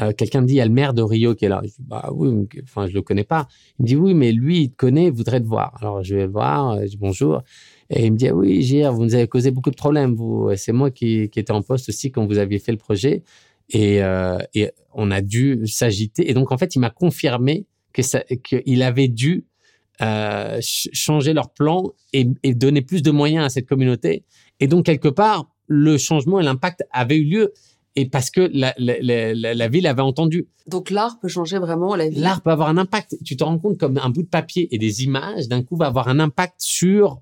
euh, quelqu'un me dit, il y a le maire de Rio qui est là. Je dis, bah oui, enfin, je le connais pas. Il me dit, oui, mais lui, il te connaît, il voudrait te voir. Alors, je vais le voir, euh, je dis bonjour. Et il me dit, ah oui, Gilles, vous nous avez causé beaucoup de problèmes, vous. C'est moi qui, qui étais en poste aussi quand vous aviez fait le projet. Et, euh, et on a dû s'agiter. Et donc, en fait, il m'a confirmé que qu'il avait dû euh, ch- changer leur plan et, et donner plus de moyens à cette communauté. Et donc, quelque part, le changement et l'impact avaient eu lieu. Et parce que la, la, la, la- la ville avait entendu. Donc l'art peut changer vraiment la vie. L'art peut avoir un impact. Tu te rends compte comme un bout de papier et des images, d'un coup, va avoir un impact sur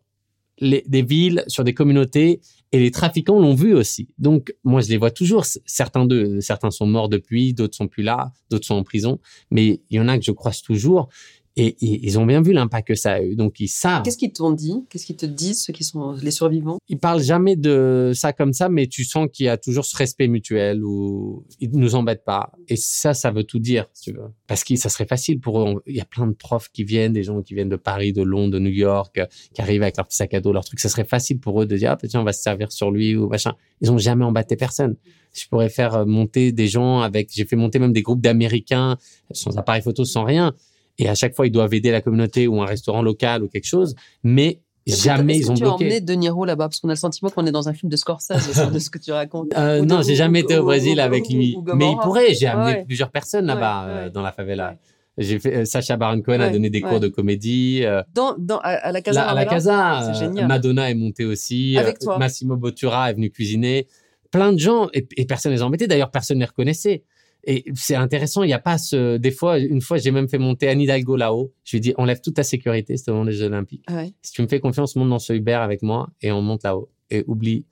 les, des villes, sur des communautés. Et les trafiquants l'ont vu aussi. Donc, moi, je les vois toujours. Certains d'eux, certains sont morts depuis, d'autres sont plus là, d'autres sont en prison. Mais il y en a que je croise toujours. Et, et ils ont bien vu l'impact que ça a eu. Donc, ils savent. Qu'est-ce qu'ils t'ont dit? Qu'est-ce qu'ils te disent, ceux qui sont les survivants? Ils parlent jamais de ça comme ça, mais tu sens qu'il y a toujours ce respect mutuel où ils nous embêtent pas. Et ça, ça veut tout dire, si tu veux. Parce que ça serait facile pour eux. Il y a plein de profs qui viennent, des gens qui viennent de Paris, de Londres, de New York, qui arrivent avec leur petit sac à dos, leur truc. Ça serait facile pour eux de dire, ah, tiens, on va se servir sur lui ou machin. Ils ont jamais embêté personne. Je pourrais faire euh, monter des gens avec, j'ai fait monter même des groupes d'Américains sans appareil photo, sans rien. Et à chaque fois, ils doivent aider la communauté ou un restaurant local ou quelque chose. Mais jamais ils ont est-ce que tu as bloqué. emmené De Niro là-bas? Parce qu'on a le sentiment qu'on est dans un film de Scorsese, de ce que tu racontes. Euh, non, j'ai jamais été au Brésil ou- avec lui. Mais il pourrait. J'ai amené Ouais. plusieurs personnes là-bas Ouais, euh, ouais. dans la favela. Ouais. J'ai fait euh, Sacha Baron Cohen a donné des cours de comédie. euh, Dans, dans, à, à la Casa là, à la Casa, C'est génial. Madonna est montée aussi. Avec toi. Massimo Bottura est venu cuisiner. Plein de gens et, et personne ne les embêtait. D'ailleurs, personne ne les reconnaissait. Et c'est intéressant. Il n'y a pas ce. Des fois, une fois, j'ai même fait monter Anne Hidalgo là-haut. Je lui ai dit, enlève toute ta sécurité, c'était au moment des Jeux Olympiques. Ouais. Si tu me fais confiance, monte dans ce Uber avec moi et on monte là-haut. Et oublie.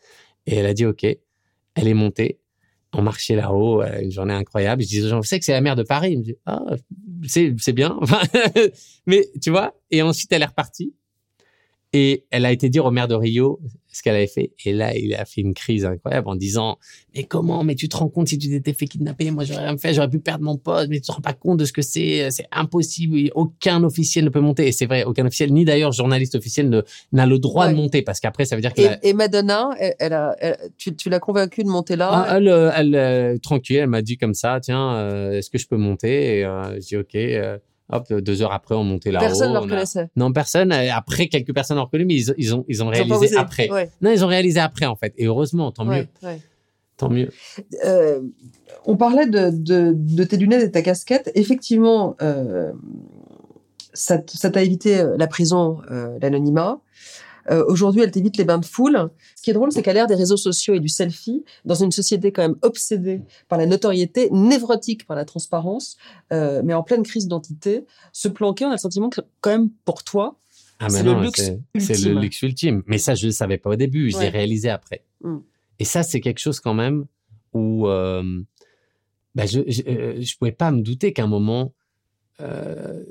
Et elle a dit OK. Elle est montée. On marchait là-haut, a une journée incroyable. Je disais aux gens, vous savez que c'est la mer de Paris. Il me dit, ah, c'est, c'est bien. *laughs* Mais tu vois, et ensuite elle est repartie. Et elle a été dire au maire de Rio ce qu'elle avait fait. Et là, il a fait une crise incroyable en disant, mais comment, mais tu te rends compte si tu t'étais fait kidnapper, moi j'aurais rien fait, j'aurais pu perdre mon poste, mais tu te rends pas compte de ce que c'est, c'est impossible, aucun officiel ne peut monter. Et c'est vrai, aucun officiel, ni d'ailleurs journaliste officiel n'a le droit de monter, parce qu'après ça veut dire que Et, la- et Madonna, elle, elle a, elle- tu, tu l'as convaincue de monter là? Ah, elle, euh, elle, euh, tranquille, elle m'a dit comme ça, tiens, euh, est-ce que je peux monter Et euh, je dis ok. Hop, deux heures après, on montait là-haut. Personne ne a- reconnaissait. Non, personne. euh, Après, quelques personnes ont reconnu, mais ils, ils ont, ils ont Ils ont pas réalisé après. Ouais, Non, ils ont réalisé après, en fait. Et heureusement, tant ouais, mieux. ouais. Tant mieux. Euh, on parlait de, de, de tes lunettes et ta casquette. Effectivement, euh, ça t'a évité la prison, euh, l'anonymat. Euh, Aujourd'hui, elle t'évite les bains de foule. Ce qui est drôle, c'est qu'à l'ère des réseaux sociaux et du selfie, dans une société quand même obsédée par la notoriété, névrotique par la transparence, euh, mais en pleine crise d'identité, se planquer, on a le sentiment que quand même pour toi, Ah, C'est le luxe c'est- C'est le ultime. luxe ultime. Mais ça, je ne le savais pas au début. Je l'ai réalisé après. Mm. Et ça, c'est quelque chose quand même où euh, bah, je, je pouvais pas me douter qu'à un moment,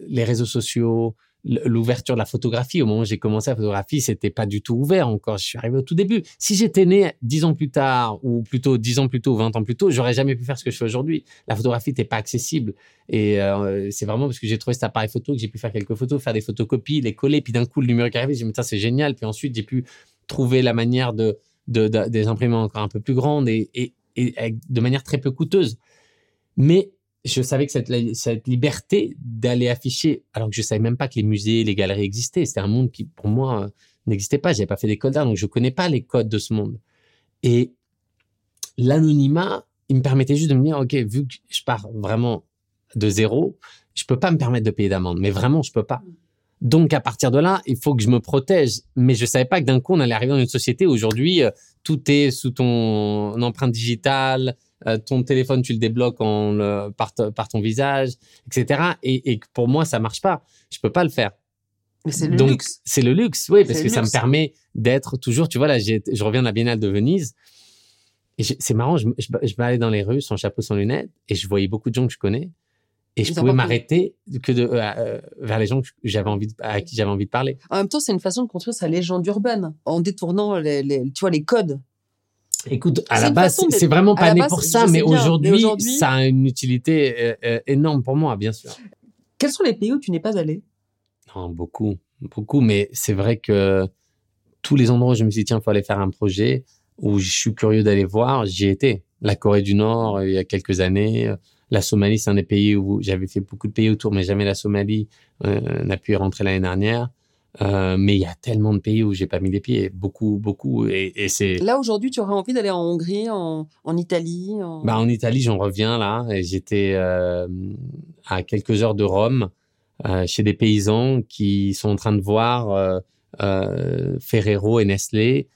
les réseaux sociaux, l'ouverture de la photographie, au moment où j'ai commencé la photographie, c'était pas du tout ouvert encore. Je suis arrivé au tout début. Si j'étais né dix ans plus tard, ou plutôt dix ans plus tôt, vingt ans plus tôt, j'aurais jamais pu faire ce que je fais aujourd'hui. La photographie n'était pas accessible. Et euh, c'est vraiment parce que j'ai trouvé cet appareil photo que j'ai pu faire quelques photos, faire des photocopies, les coller. Puis d'un coup, le numérique est arrivé. J'ai dit, c'est génial. Puis ensuite, j'ai pu trouver la manière de, de, de, des imprimantes encore un peu plus grandes et, et, et de manière très peu coûteuse. Mais je savais que cette, liberté d'aller afficher, alors que je savais même pas que les musées, les galeries existaient, c'était un monde qui, pour moi, euh, n'existait pas. J'avais pas fait d'école d'art, donc je connais pas les codes de ce monde. Et l'anonymat, il me permettait juste de me dire, OK, vu que je pars vraiment de zéro, je peux pas me permettre de payer d'amende. Mais vraiment, je peux pas. Donc, à partir de là, il faut que je me protège. Mais je savais pas que d'un coup, on allait arriver dans une société aujourd'hui, euh, tout est sous ton empreinte digitale, euh, ton téléphone, tu le débloques en, par, par, ton visage, etc. Et, et, pour moi, ça marche pas. Je peux pas le faire. Mais c'est le Donc, luxe. C'est le luxe, oui, parce que ça me permet d'être toujours, tu vois, là, je reviens de la Biennale de Venise. Et c'est marrant, je, je, je aller dans les rues sans chapeau, sans lunettes, et je voyais beaucoup de gens que je connais. Et je pouvais m'arrêter que de, euh, euh, vers les gens que j'avais envie de, à qui j'avais envie de parler. En même temps, c'est une façon de construire sa légende urbaine en détournant les, les tu vois, les codes Écoute, à la base, c'est vraiment pas né base, pour ça, mais aujourd'hui, ça a une utilité euh, énorme pour moi, bien sûr. Quels sont les pays où tu n'es pas allé? Non, beaucoup, beaucoup, mais c'est vrai que tous les endroits où je me suis dit, tiens, il faut aller faire un projet, où je suis curieux d'aller voir, j'y étais. La Corée du Nord, il y a quelques années. La Somalie, c'est un des pays où j'avais fait beaucoup de pays autour, mais jamais la Somalie euh, n'a pu y rentrer l'année dernière. Euh, mais il y a tellement de pays où j'ai pas mis les pieds, beaucoup, beaucoup, et, et c'est. Là aujourd'hui, tu aurais envie d'aller en Hongrie, en, en Italie. En... Bah en Italie, j'en reviens là. et J'étais euh, à quelques heures de Rome, euh, chez des paysans qui sont en train de voir Ferrero et Nestlé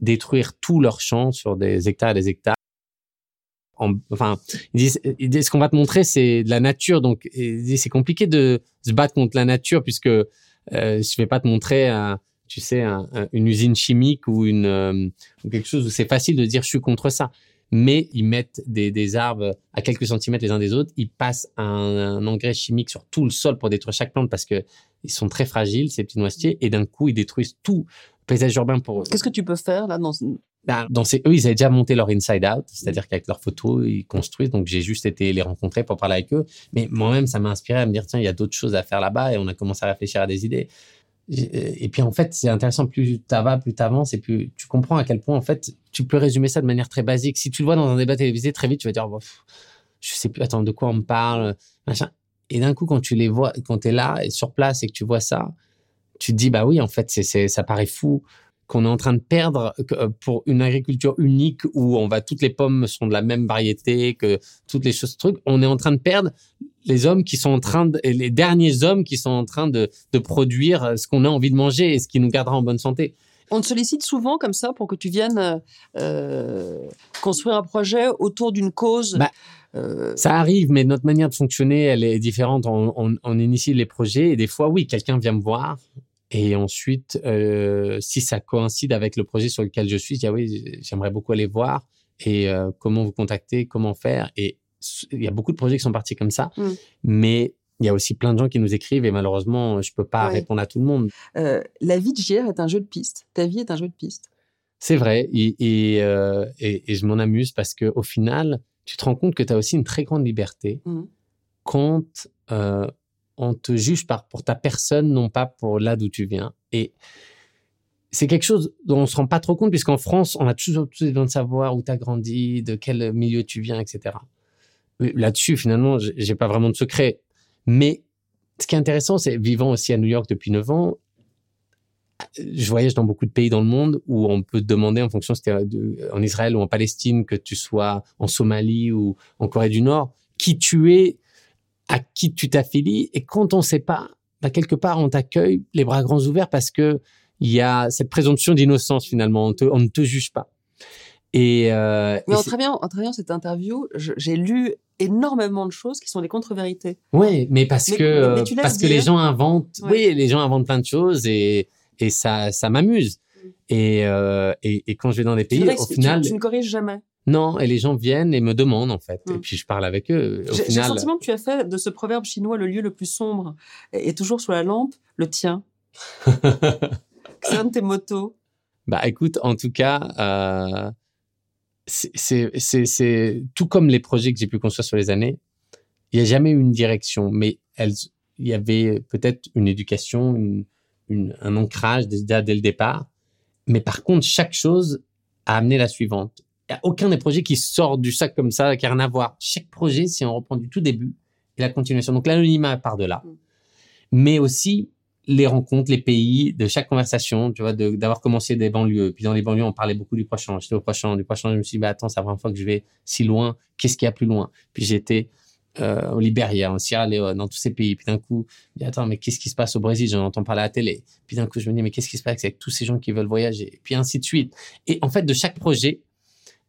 détruire tous leurs champs sur des hectares et des hectares. En, enfin, ils disent, ce qu'on va te montrer, c'est de la nature, donc c'est compliqué de se battre contre la nature puisque euh, je vais pas te montrer tu sais, un, un, une usine chimique euh, ou quelque chose où c'est facile de dire je suis contre ça. Mais ils mettent des, arbres à quelques centimètres les uns des autres. Ils passent un, engrais chimique sur tout le sol pour détruire chaque plante parce que ils sont très fragiles ces petits noisetiers et d'un coup ils détruisent tout paysage urbain pour. Qu'est-ce que tu peux faire là dans dans ces, eux, ils avaient déjà monté leur inside out, c'est-à-dire qu'avec leurs photos, ils construisent. Donc, j'ai juste été les rencontrer pour parler avec eux. Mais moi-même, ça m'a inspiré à me dire, tiens, il y a d'autres choses à faire là-bas et on a commencé à réfléchir à des idées. Et puis, en fait, c'est intéressant. Plus tu vas, plus tu avances et plus tu comprends à quel point, en fait, tu peux résumer ça de manière très basique. Si tu le vois dans un débat télévisé, très vite, tu vas dire, oh, je sais plus, attends, de quoi on me parle, machin. Et d'un coup, quand tu les vois, quand tu es là sur place et que tu vois ça, tu te dis, bah oui, en fait, c'est, ça paraît fou qu'on est en train de perdre euh, pour une agriculture unique où on va toutes les pommes sont de la même variété que toutes les choses trucs on est en train de perdre les hommes qui sont en train de les derniers hommes qui sont en train de, de produire ce qu'on a envie de manger et ce qui nous gardera en bonne santé on te sollicite souvent comme ça pour que tu viennes euh, construire un projet autour d'une cause bah, euh... Ça arrive, mais notre manière de fonctionner, elle est différente. On, on, on initie les projets et des fois, oui, quelqu'un vient me voir et ensuite, euh, si ça coïncide avec le projet sur lequel je suis, je dis ah oui, j'aimerais beaucoup aller voir et euh, comment vous contacter, comment faire. Et il y a beaucoup de projets qui sont partis comme ça, mmh. mais il y a aussi plein de gens qui nous écrivent et malheureusement, je peux pas ouais. répondre à tout le monde. Euh, la vie de JR est un jeu de piste. Ta vie est un jeu de piste. C'est vrai et, et, euh, et, et je m'en amuse parce que au final, tu te rends compte que tu as aussi une très grande liberté mmh. quand on te juge par, pour ta personne, non pas pour là d'où tu viens. Et c'est quelque chose dont on se rend pas trop compte, puisqu'en France, on a toujours, besoin de savoir où tu as grandi, de quel milieu tu viens, etc. Là-dessus, finalement, j'ai pas vraiment de secret. Mais ce qui est intéressant, c'est vivant aussi à New York depuis 9 ans, je voyage dans beaucoup de pays dans le monde où on peut te demander en fonction si en Israël ou en Palestine, que tu sois en Somalie ou en Corée du Nord, qui tu es à qui tu t'affilies. Et quand on ne sait pas, bah, quelque part, on t'accueille les bras grands ouverts parce que il y a cette présomption d'innocence finalement. On, te, on, ne te juge pas. Et, euh, Mais et en, travaillant, en travaillant cette interview, j'ai lu énormément de choses qui sont des contre-vérités. Oui, mais parce mais, que mais parce dire. que les gens inventent. Ouais. Oui, les gens inventent plein de choses et et ça ça m'amuse. Et, euh, et, et quand je vais dans des pays, au final, tu, tu, ne corriges jamais. Non, et les gens viennent et me demandent en fait. Et Mm. puis je parle avec eux. J'ai j'ai le final, sentiment que tu as fait de ce proverbe chinois le lieu le plus sombre et, et toujours sous la lampe, le tien. *laughs* C'est un de tes motos. Bah écoute, en tout cas, euh, c'est- tout comme les projets que j'ai pu construire sur les années. Il n'y a jamais eu une direction, mais elles, il y avait peut-être une éducation, une, une- un ancrage déjà dès le départ. Mais par contre, chaque chose a amené la suivante. Il n'y a aucun des projets qui sort du sac comme ça, qui n'a rien à voir. Chaque projet, si on reprend du tout début, et la continuation. Donc l'anonymat part de là. Mm. Mais aussi les rencontres, les pays, de chaque conversation, tu vois, de- d'avoir commencé des banlieues. Puis dans les banlieues, on parlait beaucoup du Proche-Orient. J'étais au Proche-Orient, du Proche-Orient, je me suis dit, bah, attends, c'est la première fois que je vais si loin. Qu'est-ce qu'il y a plus loin? Puis j'étais euh, au Libéria, en Sierra Leone, dans tous ces pays. Puis d'un coup, je me dis, attends, mais qu'est-ce qui se passe au Brésil? J'en entends parler à la télé. Puis d'un coup, je me dis, mais qu'est-ce qui se passe avec tous ces gens qui veulent voyager? Puis ainsi de suite. Et en fait, de chaque projet,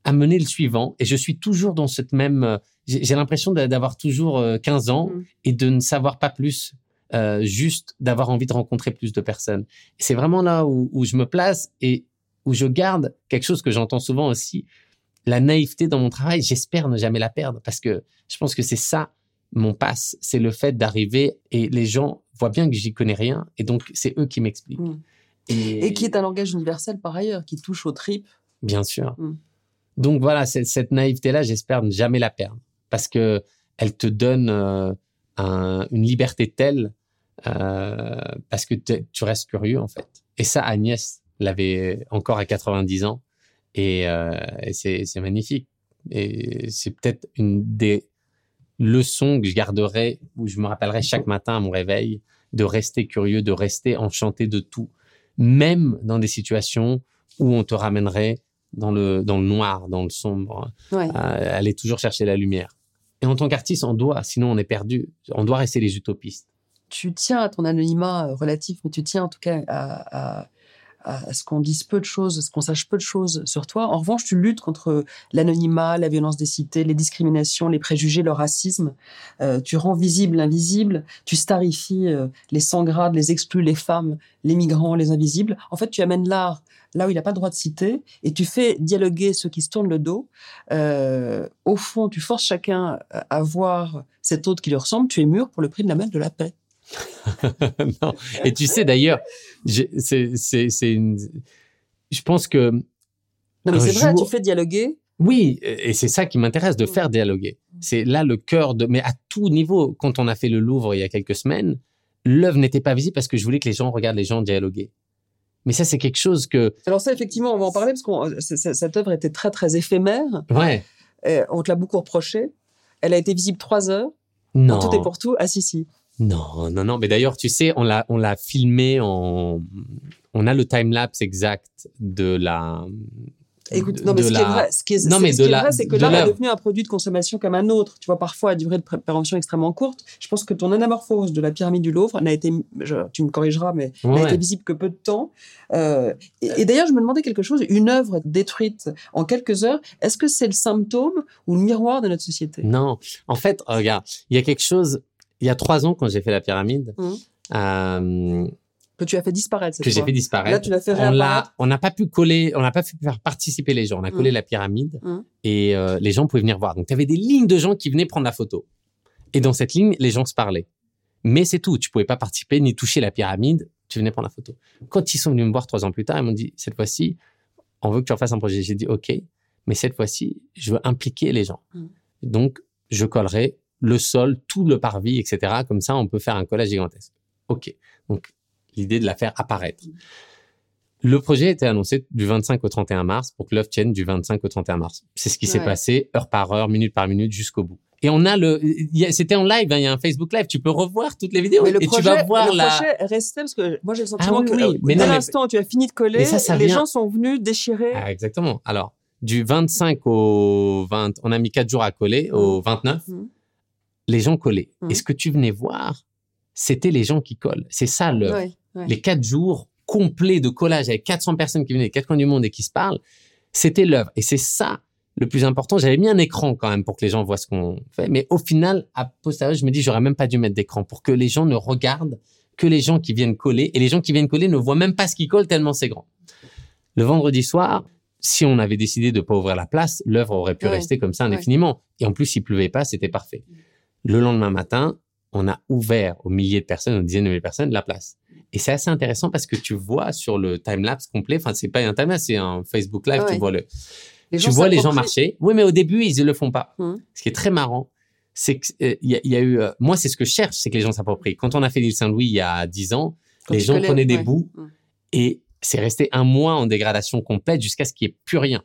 amener le suivant. Et je suis toujours dans cette même. euh, J'ai l'impression d'a- d'avoir toujours euh, 15 ans Mm. et de ne savoir pas plus, euh, juste d'avoir envie de rencontrer plus de personnes. C'est vraiment là où, où je me place et où je garde quelque chose que j'entends souvent aussi, la naïveté dans mon travail. J'espère ne jamais la perdre parce que je pense que c'est ça mon passe, c'est le fait d'arriver et les gens voient bien que j'y connais rien et donc c'est eux qui m'expliquent. Mm. Et qui est un langage universel par ailleurs, qui touche aux tripes. Bien sûr. Mm. Donc voilà, cette, naïveté-là, j'espère ne jamais la perdre parce que elle te donne euh, un- une liberté telle euh, parce que tu restes curieux en fait. Et ça, Agnès l'avait encore à 90 ans et, euh, et c'est c'est magnifique. Et c'est peut-être une des leçons que je garderai, où je me rappellerai chaque matin à mon réveil, de rester curieux, de rester enchanté de tout, même dans des situations où on te ramènerait dans le, dans le noir, dans le sombre, Ouais. euh, aller toujours chercher la lumière. Et en tant qu'artiste, on doit, sinon on est perdu, on doit rester les utopistes. Tu tiens à ton anonymat euh, relatif, mais tu tiens en tout cas à, à- à ce qu'on dise peu de choses, à ce qu'on sache peu de choses sur toi. En revanche, tu luttes contre l'anonymat, la violence des cités, les discriminations, les préjugés, le racisme. Euh, tu rends visible l'invisible, tu starifies euh, les sans-grades, les exclus, les femmes, les migrants, les invisibles. En fait, tu amènes l'art là où il n'a pas le droit de citer et tu fais dialoguer ceux qui se tournent le dos. Euh, au fond, tu forces chacun à voir cet autre qui lui ressemble. Tu es mûr pour le prix de la main de la paix. *laughs* Non. Et tu sais d'ailleurs, je- c'est c'est- c'est une. Je pense que Non, mais c'est vrai, tu fais dialoguer. oui, et c'est ça qui m'intéresse de Mm. faire dialoguer. C'est là le cœur de. Mais à tout niveau, quand on a fait le Louvre il y a quelques semaines, l'œuvre n'était pas visible parce que je voulais que les gens regardent les gens dialoguer. Mais ça, c'est quelque chose que. Alors ça, effectivement, on va en parler parce que cette œuvre était très, très éphémère. Ouais. Et on te l'a beaucoup reproché. Elle a été visible trois heures. Non. Tout est pour tout. Ah si, si. Non, non, non. Mais d'ailleurs, tu sais, on l'a, on l'a filmé en. On a le time lapse exact de la. Écoute, non, mais ce qui la- est vrai, ce qui est, Non, mais ce de qui est la- vrai, c'est que de l'art est devenu un produit de consommation comme un autre. Tu vois, parfois à durée de préparation extrêmement courte. Je pense que ton anamorphose de la pyramide du Louvre n'a été, je- tu me corrigeras, mais n'a Ouais. été visible que peu de temps. Euh, et et d'ailleurs, je me demandais quelque chose. Une œuvre détruite en quelques heures, est-ce que c'est le symptôme ou le miroir de notre société? Non. En fait, regarde, il y a quelque chose. Il y a trois ans, quand j'ai fait la pyramide, Mhm. euh, que tu as fait disparaître cette que j'ai fait disparaître. Là, tu l'as fait réapparaître. on n'a pas pu coller, on n'a pas pu faire participer les gens. On a collé Mm. la pyramide Mm. et euh, les gens pouvaient venir voir. Donc, tu avais des lignes de gens qui venaient prendre la photo. Et dans cette ligne, les gens se parlaient. Mais c'est tout. Tu pouvais pas participer ni toucher la pyramide. Tu venais prendre la photo. Quand ils sont venus me voir trois ans plus tard, ils m'ont dit cette fois-ci, on veut que tu refasses un projet. J'ai dit OK, mais cette fois-ci, je veux impliquer les gens. Donc, je collerai le sol, tout le parvis, etc. Comme ça, on peut faire un collage gigantesque. OK. Donc, l'idée de la faire apparaître. Le projet a été annoncé du 25 au 31 mars pour que l'œuvre tienne du 25 au 31 mars. C'est ce qui s'est Ouais. passé heure par heure, minute par minute jusqu'au bout. Et on a le, c'était en live, hein, il y a un Facebook live, tu peux revoir toutes les vidéos Mais le et projet, tu vas voir le la. projet restait parce que moi j'ai le sentiment Ah oui, que oui, euh, mais dès mais- l'instant tu as fini de coller, ça, ça les vient- gens sont venus déchirer. Ah, exactement. Alors, du 25 au 20, on a mis quatre jours à coller, au 29, Mhm. Les gens collaient. Mhm. Et ce que tu venais voir, c'était les gens qui collent. C'est ça l'œuvre. Ouais, ouais. les quatre jours complets de collage avec 400 personnes qui venaient des quatre coins du monde et qui se parlent, c'était l'œuvre. Et c'est ça le plus important. J'avais mis un écran quand même pour que les gens voient ce qu'on fait. Mais au final, à posteriori, je me dis, j'aurais même pas dû mettre d'écran pour que les gens ne regardent que les gens qui viennent coller. Et les gens qui viennent coller ne voient même pas ce qu'ils collent tellement c'est grand. Le vendredi soir, si on avait décidé de pas ouvrir la place, l'œuvre aurait pu Ouais. rester comme ça indéfiniment. Et en plus, il pleuvait pas, c'était parfait. Le lendemain matin, on a ouvert aux milliers de personnes, aux dizaines de milliers de personnes, la place. Et c'est assez intéressant parce que tu vois sur le timelapse complet, enfin, c'est pas un timelapse, c'est un Facebook Live, Ouais. tu vois le, Les tu vois les gens marcher. Oui, mais au début, ils ne le font pas. Mhm. Ce qui est très marrant, c'est qu'il y, a- il y a eu. euh, moi, c'est ce que je cherche, c'est que les gens s'approprient. Quand on a fait l'île Saint-Louis il y a 10 ans, Quand les gens prenaient des ouais. bouts Mm. et c'est resté un mois en dégradation complète jusqu'à ce qu'il n'y ait plus rien.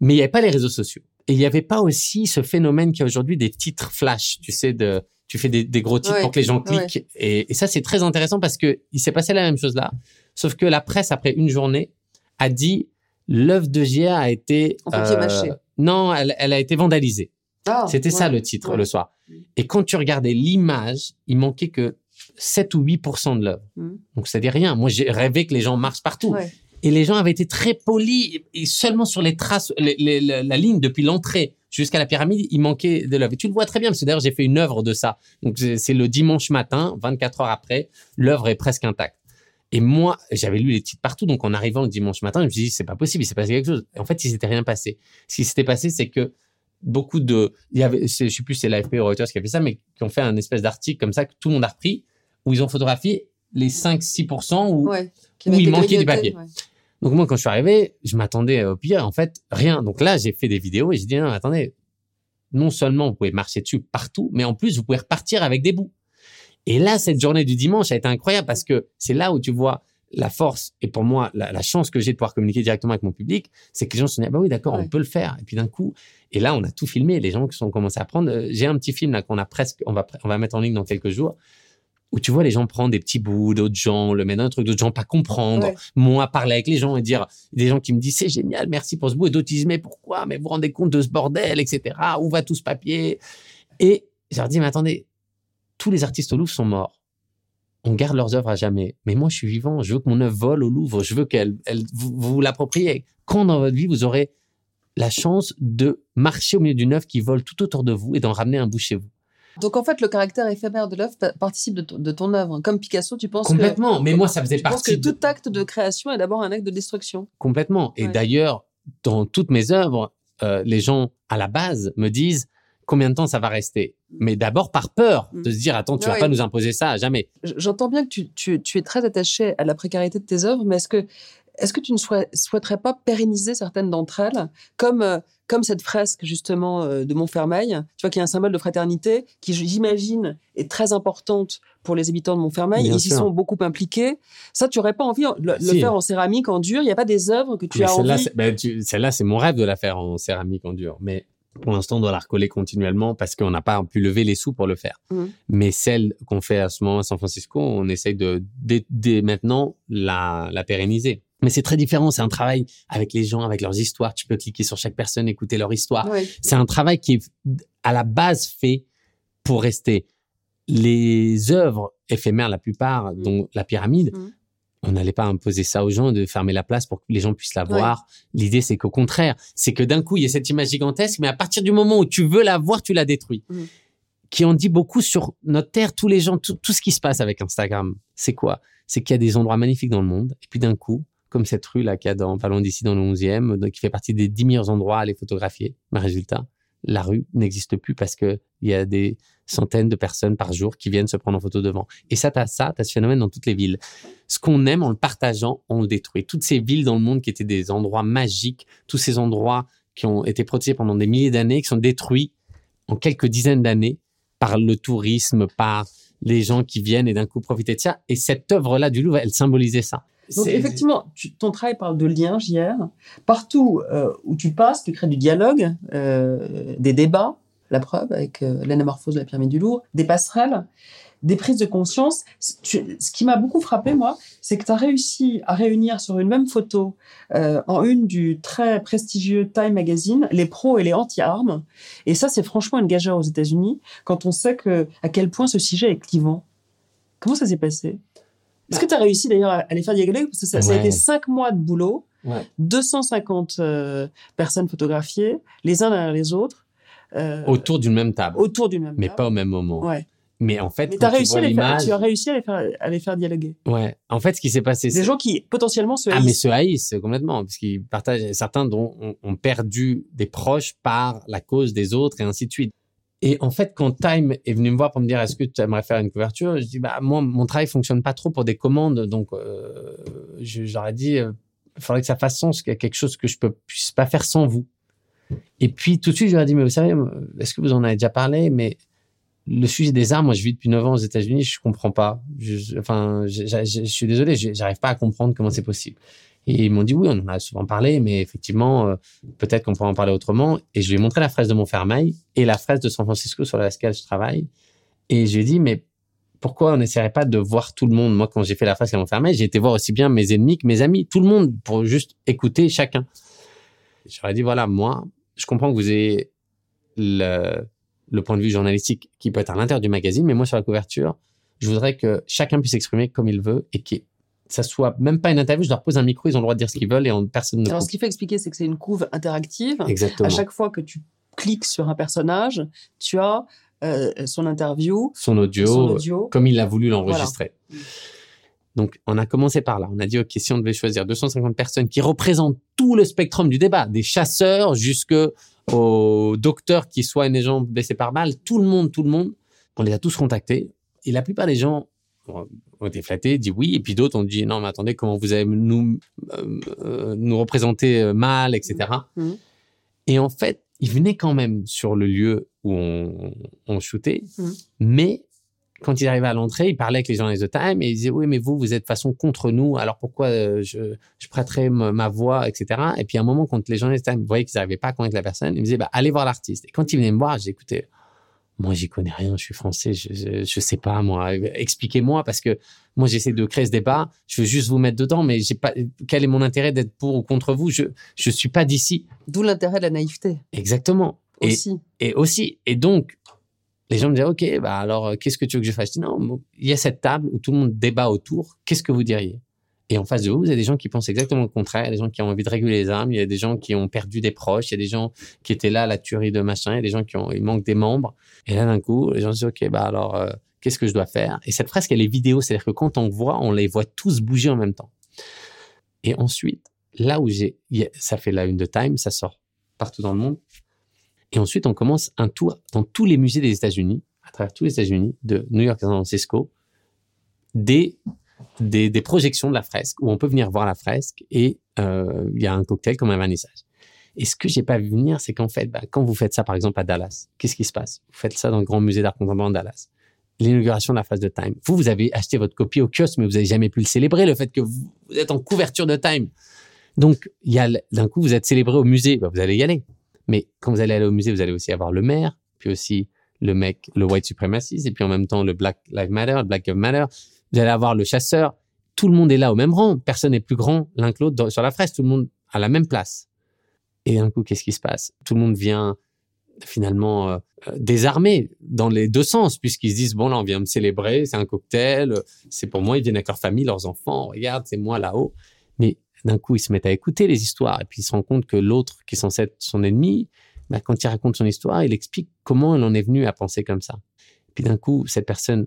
Mais il n'y avait pas les réseaux sociaux. Et il n'y avait pas aussi ce phénomène qu'il y a aujourd'hui des titres flash, tu sais, de, tu fais des, des gros titres Ouais, pour que les gens ouais. cliquent. Et, et ça, c'est très intéressant parce que il s'est passé la même chose là. Sauf que la presse, après une journée, a dit l'œuvre de Gia a été. En mâché. Non, elle, elle a été vandalisée. Ah, C'était ça le titre le soir. Et quand tu regardais l'image, il manquait que 7 ou 8% de l'œuvre. Mhm. Donc, c'est-à-dire rien. Moi, j'ai rêvé que les gens marchent partout. Et les gens avaient été très polis. Et seulement sur les traces, la, ligne depuis l'entrée jusqu'à la pyramide, il manquait de l'œuvre. Et tu le vois très bien, parce que d'ailleurs, j'ai fait une œuvre de ça. Donc, c'est le dimanche matin, 24 heures après, l'œuvre est presque intacte. Et moi, j'avais lu les titres partout. Donc, en arrivant le dimanche matin, je me suis dit, c'est pas possible, il s'est passé quelque chose. En fait, il s'était rien passé. Ce qui s'était passé, c'est que beaucoup de, il y avait, je sais plus, c'est l'AFP ou Reuters qui a fait ça, mais qui ont fait un espèce d'article comme ça que tout le monde a repris, où ils ont photographié les 5-6% où, Ouais. Il manquait du papier. ouais. donc moi, quand je suis arrivé, je m'attendais au pire. En fait, rien. Donc là, j'ai fait des vidéos et j'ai dit non, attendez. Non seulement vous pouvez marcher dessus partout, mais en plus vous pouvez repartir avec des bouts. Et là, cette journée du dimanche a été incroyable parce que c'est là où tu vois la force et pour moi la, la chance que j'ai de pouvoir communiquer directement avec mon public, c'est que les gens se sont dit ah bah oui d'accord, Ouais. on peut le faire. Et puis d'un coup, et là on a tout filmé. Les gens qui sont commencé à prendre. euh, J'ai un petit film là qu'on a presque, on va on va mettre en ligne dans quelques jours où tu vois les gens prendre des petits bouts d'autres gens, le mettre dans un truc d'autres gens pas comprendre, Ouais. moi parler avec les gens et dire des gens qui me disent c'est génial, merci pour ce bout et d'autres disent mais pourquoi, mais vous vous rendez compte de ce bordel, etc. Où va tout ce papier? Et je leur dis mais attendez, tous les artistes au Louvre sont morts. On garde leurs œuvres à jamais. Mais moi, je suis vivant. Je veux que mon œuvre vole au Louvre. Je veux qu'elle, elle, vous, vous vous l'appropriez. Quand dans votre vie, vous aurez la chance de marcher au milieu d'une œuvre qui vole tout autour de vous et d'en ramener un bout chez vous. Donc en fait, le caractère éphémère de l'œuvre pa- participe de, ton- de ton œuvre. Comme Picasso, tu penses Complètement. Mais moi, ça que, faisait tu penses partie que de- tout acte de création est d'abord un acte de destruction. Complètement. Et Ouais. d'ailleurs, dans toutes mes œuvres, euh, les gens à la base me disent combien de temps ça va rester. Mais d'abord par peur Mm. de se dire attends, tu Ah vas oui. pas nous imposer ça, jamais. J- J'entends bien que tu, tu- tu es très attaché à la précarité de tes œuvres, mais est-ce que, est-ce que tu ne souhait- souhaiterais pas pérenniser certaines d'entre elles, comme, euh, comme cette fresque justement euh, de Montfermeil, tu vois, qui est un symbole de fraternité, qui j'imagine est très importante pour les habitants de Montfermeil. Bien Ils y sont beaucoup impliqués. Ça, tu n'aurais pas envie de le, le faire en céramique, en dur? Il n'y a pas des œuvres que tu Mais as celle-là, envie. c'est- ben, celle-là, c'est mon rêve de la faire en céramique en dur. Mais pour l'instant, on doit la recoller continuellement parce qu'on n'a pas pu lever les sous pour le faire. Mhm. Mais celle qu'on fait à ce moment à San Francisco, on essaye de, dès, dès maintenant, la, la pérenniser. Mais c'est très différent. C'est un travail avec les gens, avec leurs histoires. Tu peux cliquer sur chaque personne, écouter leur histoire. Oui. C'est un travail qui est à la base fait pour rester. Les œuvres éphémères, la plupart, Mm. dont la pyramide, Mm. on n'allait pas imposer ça aux gens de fermer la place pour que les gens puissent la voir. L'idée, c'est qu'au contraire, c'est que d'un coup, il y a cette image gigantesque, mais à partir du moment où tu veux la voir, tu la détruis. Mm. Qui en dit beaucoup sur notre terre, tous les gens, tout, tout ce qui se passe avec Instagram. C'est quoi? C'est qu'il y a des endroits magnifiques dans le monde, et puis d'un coup, comme cette rue là qu'il y a dans, pas d'ici, dans le 11e, donc, qui fait partie des 10 meilleurs endroits à aller photographier. Mais résultat, la rue n'existe plus parce que il y a des centaines de personnes par jour qui viennent se prendre en photo devant. Et ça, t'as ça, t'as ce phénomène dans toutes les villes. Ce qu'on aime, en le partageant, on le détruit. Toutes ces villes dans le monde qui étaient des endroits magiques, tous ces endroits qui ont été protégés pendant des milliers d'années, qui sont détruits en quelques dizaines d'années par le tourisme, par les gens qui viennent et d'un coup profiter de ça. Et cette œuvre-là du Louvre, elle symbolisait ça. Donc effectivement, tu- ton travail parle de lien, JR. Partout euh, où tu passes, tu crées du dialogue, euh, des débats, la preuve avec euh, l'anamorphose de la pyramide du Louvre, des passerelles, des prises de conscience. Tu- ce qui m'a beaucoup frappé, moi, c'est que tu as réussi à réunir sur une même photo, euh, en une du très prestigieux Time Magazine, les pros et les anti-armes. Et ça, c'est franchement une gageure aux États-Unis, quand on sait que, à quel point ce sujet est clivant. Comment ça s'est passé? Est-ce que tu as réussi d'ailleurs à les faire dialoguer? Parce que ça, ça a été cinq mois de boulot, Ouais. 250 euh, personnes photographiées, les uns derrière les autres, euh, Autour d'une même table, autour du même mais table. pas au même moment. Ouais. Mais en fait, Mais quand t'as tu réussi à vois les faire, l'image- tu as réussi à les faire, à les faire dialoguer. Ouais. En fait, ce qui s'est passé, Des c'est gens qui potentiellement se ah mais haïssent. se haïssent complètement parce qu'ils partagent certains dont ont, ont perdu des proches par la cause des autres et ainsi de suite. Et en fait, quand Time est venu me voir pour me dire est-ce que tu aimerais faire une couverture, je dis bah moi mon travail fonctionne pas trop pour des commandes, donc euh, j'aurais dit euh, il faudrait que ça fasse sens, qu'il y a quelque chose que je peux puisse pas faire sans vous. Et puis tout de suite je leur ai dit mais vous savez est-ce que vous en avez déjà parlé? Mais le sujet des armes, moi, je vis depuis 9 ans aux États-Unis, je comprends pas. Je, enfin, je, je- je- suis désolé, j'arrive pas à comprendre comment c'est possible. Et ils m'ont dit oui, on en a souvent parlé, mais effectivement, euh, peut-être qu'on pourrait en parler autrement. Et je lui ai montré la fraise de Montfermeil et la fraise de San Francisco sur laquelle je travaille. Et je lui ai dit, mais pourquoi on n'essaierait pas de voir tout le monde? Moi, quand j'ai fait la fresque à Montfermeil, j'ai été voir aussi bien mes ennemis que mes amis, tout le monde, pour juste écouter chacun. J'aurais dit, voilà, moi, je comprends que vous ayez le, le point de vue journalistique qui peut être à l'intérieur du magazine, mais moi, sur la couverture, je voudrais que chacun puisse s'exprimer comme il veut et que ça soit même pas une interview, je leur pose un micro, ils ont le droit de dire ce qu'ils veulent et on- personne ne Alors, ce qu'il faut expliquer, c'est que c'est une couve interactive. Exactement. À chaque fois que tu cliques sur un personnage, tu as euh, son interview, Son audio, son audio. comme il a voulu l'enregistrer. Donc, on a commencé par là. On a dit, OK, si on devait choisir 250 personnes qui représentent tout le spectrum du débat, des chasseurs jusqu'aux docteurs qui soignent les gens blessés par balle, tout le monde, tout le monde, on les a tous contactés. Et la plupart des gens ont été flattés, dit oui, et puis d'autres ont dit, non, mais attendez, comment vous allez nous, euh, nous représenter euh, mal, etc. Mhm. Et en fait, ils venaient quand même sur le lieu où on, on shootait, Mhm. mais quand ils arrivaient à l'entrée, ils parlaient avec les journalistes de Time et ils disaient oui, mais vous, vous êtes de façon contre nous, alors pourquoi euh, je, je prêterais ma, voix, etc. Et puis à un moment, quand les journalistes de Time voyaient qu'ils n'arrivaient pas à convaincre la personne, ils me disaient bah, allez voir l'artiste. Et quand ils venaient me voir, j'ai écouté. Moi, j'y connais rien, je suis français, je, je, je sais pas, moi. Expliquez-moi, parce que moi, j'essaie de créer ce débat, je veux juste vous mettre dedans, mais j'ai pas, quel est mon intérêt d'être pour ou contre vous? Je, je suis pas d'ici. D'où l'intérêt de la naïveté Exactement. Et, aussi. et aussi, et donc, les gens me disaient, OK, bah alors, qu'est-ce que tu veux que je fasse? Je dis, non, il y a cette table où tout le monde débat autour. Qu'est-ce que vous diriez? Et en face de vous, vous avez des gens qui pensent exactement le contraire. Des gens qui ont envie de réguler les armes. Il y a des gens qui ont perdu des proches. Il y a des gens qui étaient là à la tuerie de machin. Il y a des gens qui ont, il manque des membres. Et là, d'un coup, les gens se disent, OK, bah alors, euh, qu'est-ce que je dois faire? Et cette fresque, elle est vidéo. C'est-à-dire que quand on voit, on les voit tous bouger en même temps. Et ensuite, là où j'ai, ça fait la une de Time, ça sort partout dans le monde. Et ensuite, on commence un tour dans tous les musées des États-Unis, à travers tous les États-Unis, de New York à San Francisco, des, des, des projections de la fresque où on peut venir voir la fresque et euh, il y a un cocktail comme un vernissage. Et ce que j'ai pas vu venir, c'est qu'en fait, bah, quand vous faites ça, par exemple, à Dallas, qu'est-ce qui se passe? Vous faites ça dans le Grand Musée d'Art Contemporain de Dallas. L'inauguration de la phase de Time. Vous, vous avez acheté votre copie au kiosque, mais vous avez jamais pu le célébrer, le fait que vous, êtes en couverture de Time. Donc, d'un coup, vous êtes célébré au musée, bah, vous allez y aller. Mais quand vous allez aller au musée, vous allez aussi avoir le maire, puis aussi le mec, le white supremacist, et puis en même temps le Black Lives Matter, le Black Lives Matter. Vous allez avoir le chasseur. Tout le monde est là au même rang. Personne n'est plus grand l'un que l'autre sur la fraise. Tout le monde à la même place. Et d'un coup, qu'est-ce qui se passe? Tout le monde vient finalement euh, euh, dans les deux sens, puisqu'ils se disent, bon, là, on vient me célébrer, c'est un cocktail, euh, c'est pour moi, ils viennent avec leur famille, leurs enfants, regarde, c'est moi là-haut. Mais d'un coup, ils se mettent à écouter les histoires, et puis ils se rendent compte que l'autre, qui est censé être son ennemi, bah, quand il raconte son histoire, il explique comment il en est venu à penser comme ça. Puis d'un coup, cette personne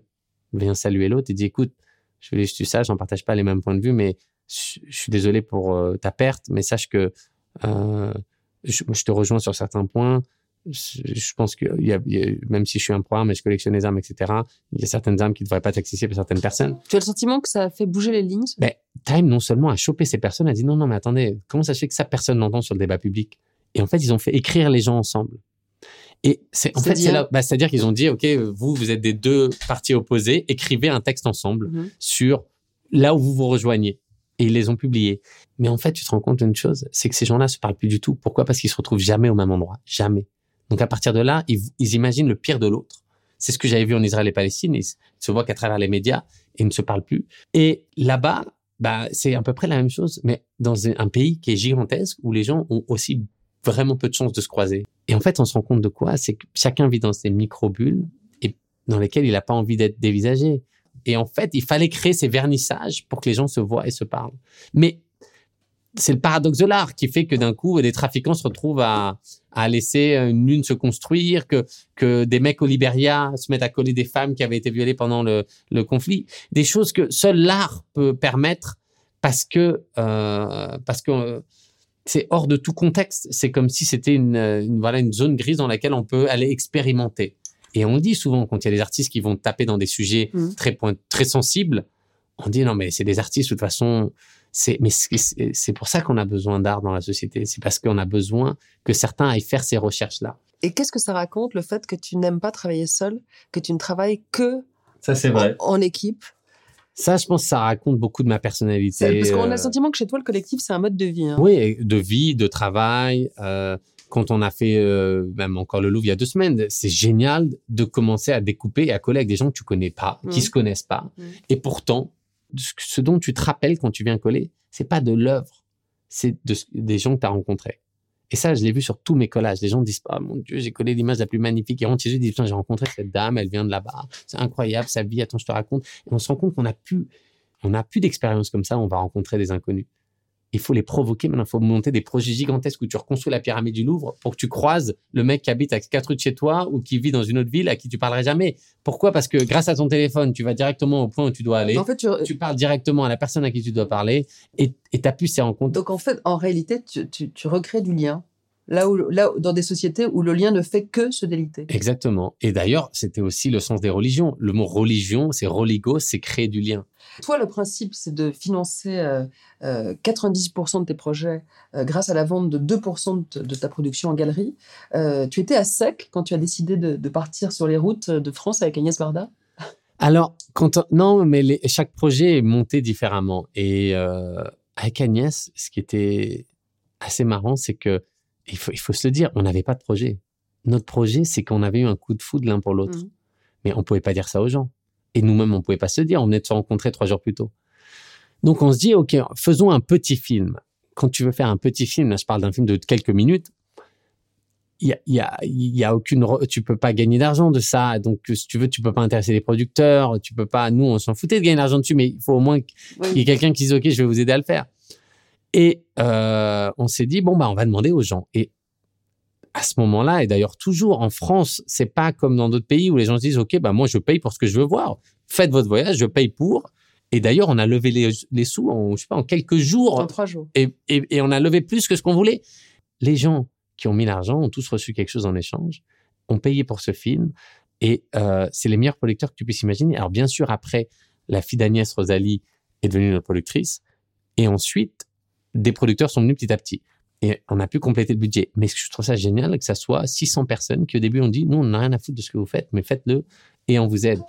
vient saluer l'autre et dit, écoute, je voulais juste que tu saches, on partage pas les mêmes points de vue, mais je, je suis désolé pour euh, ta perte, mais sache que euh, je, je te rejoins sur certains points. Je, je pense que il y a, il y a- même si je suis un programme et je collectionne les armes, etc., il y a certaines armes qui ne devraient pas être accessibles à certaines personnes. Tu as le sentiment que ça a fait bouger les lignes Ben, Time, non seulement a chopé ces personnes, a dit non, non, mais attendez, comment ça se fait que ça, personne n'entend sur le débat public? Et en fait, ils ont fait écrire les gens ensemble. Et c'est en fait, C'est-à-dire c'est là, bah, c'est-à-dire qu'ils ont dit, ok, vous, vous êtes des deux parties opposées, écrivez un texte ensemble Mhm. sur là où vous vous rejoignez. Et ils les ont publiés. Mais en fait, tu te rends compte d'une chose, c'est que ces gens-là se parlent plus du tout. Pourquoi? Parce qu'ils se retrouvent jamais au même endroit, jamais. Donc à partir de là, ils, ils imaginent le pire de l'autre. C'est ce que j'avais vu en Israël et Palestine. Ils, se voient qu'à travers les médias et ils ne se parlent plus. Et là-bas, bah, c'est à peu près la même chose, mais dans un pays qui est gigantesque où les gens ont aussi vraiment peu de chances de se croiser. Et en fait, on se rend compte de quoi? C'est que chacun vit dans ces micro-bulles et dans lesquelles il n'a pas envie d'être dévisagé. Et en fait, il fallait créer ces vernissages pour que les gens se voient et se parlent. Mais c'est le paradoxe de l'art qui fait que d'un coup, des trafiquants se retrouvent à, à laisser une lune se construire, que, que des mecs au Libéria se mettent à coller des femmes qui avaient été violées pendant le, le conflit. Des choses que seul l'art peut permettre parce que, euh, parce que euh, c'est hors de tout contexte. C'est comme si c'était une, une, voilà, une zone grise dans laquelle on peut aller expérimenter. Et on dit souvent, quand il y a des artistes qui vont taper dans des sujets Mhm. très, point, très sensibles, on dit non, mais c'est des artistes, de toute façon, c'est, mais c'est c'est pour ça qu'on a besoin d'art dans la société. C'est parce qu'on a besoin que certains aillent faire ces recherches-là. Et qu'est-ce que ça raconte, le fait que tu n'aimes pas travailler seul, que tu ne travailles que Ça, c'est en, en équipe? Ça, je pense que ça raconte beaucoup de ma personnalité. Parce qu'on a euh, le sentiment que chez toi, le collectif, c'est un mode de vie. hein. Oui, de vie, de travail. euh, quand on a fait euh, même encore le Louvre il y a deux semaines, c'est génial de commencer à découper et à coller avec des gens que tu connais pas, qui Mhm. se connaissent pas. Mhm. Et pourtant, ce- dont tu te rappelles quand tu viens coller, c'est pas de l'œuvre, c'est de, ce- des gens que tu as rencontrés. Et ça, je l'ai vu sur tous mes collages. Les gens disent pas, mon Dieu, j'ai collé l'image la plus magnifique. Ils rentrent chez ils disent, j'ai rencontré cette dame, elle vient de là-bas. C'est incroyable, sa vie. Attends, je te raconte. Et on se rend compte qu'on a plus, on plus d'expérience comme ça. On va rencontrer des inconnus. Il faut les provoquer. Maintenant, il faut monter des projets gigantesques où tu reconstruis la pyramide du Louvre pour que tu croises le mec qui habite à quatre rues de chez toi ou qui vit dans une autre ville à qui tu parlerais jamais. Pourquoi? Parce que grâce à ton téléphone, tu vas directement au point où tu dois aller. En fait, tu- Tu parles directement à la personne à qui tu dois parler et tu pu ces rencontres. Donc en fait, en réalité, tu, tu- tu recrées du lien. Là où, là, dans des sociétés où le lien ne fait que se déliter. Exactement. Et d'ailleurs, c'était aussi le sens des religions. Le mot religion, c'est religo, c'est créer du lien. Toi, le principe, c'est de financer euh, euh, 90% de tes projets euh, grâce à la vente de 2% de, de ta production en galerie. Euh, tu étais à sec quand tu as décidé de, de partir sur les routes de France avec Agnès Varda? Alors, quand on- non, mais les- chaque projet est monté différemment. Et euh, avec Agnès, ce qui était assez marrant, c'est que il faut, il faut se le dire, on n'avait pas de projet. Notre projet, c'est qu'on avait eu un coup de foudre l'un pour l'autre. Mhm. Mais on pouvait pas dire ça aux gens. Et nous-mêmes, on pouvait pas se dire. On venait de se rencontrer trois jours plus tôt. Donc, on se dit, OK, faisons un petit film. Quand tu veux faire un petit film, là, je parle d'un film de quelques minutes, il y a, y a, y a aucune, tu peux pas gagner d'argent de ça. Donc, si tu veux, tu peux pas intéresser les producteurs, tu peux pas, nous, on s'en foutait de gagner de l'argent dessus, mais il faut au moins il y a quelqu'un qui dit ok je vais vous aider à le faire et euh, on s'est dit bon bah on va demander aux gens et à ce moment-là et d'ailleurs toujours en France c'est pas comme dans d'autres pays où les gens se disent ok bah moi je paye pour ce que je veux voir faites votre voyage je paye pour et d'ailleurs on a levé les, les sous en je sais pas en quelques jours En trois jours. et, et, et on a levé plus que ce qu'on voulait. Les gens qui ont mis l'argent ont tous reçu quelque chose en échange, ont payé pour ce film, et euh, c'est les meilleurs producteurs que tu puisses imaginer. Alors bien sûr, après, la fille d'Agnès Rosalie est devenue notre productrice, et ensuite, des producteurs sont venus petit à petit. Et on a pu compléter le budget. Mais je trouve ça génial que ça soit 600 personnes qui au début ont dit, nous, on n'a rien à foutre de ce que vous faites, mais faites-le et on vous aide.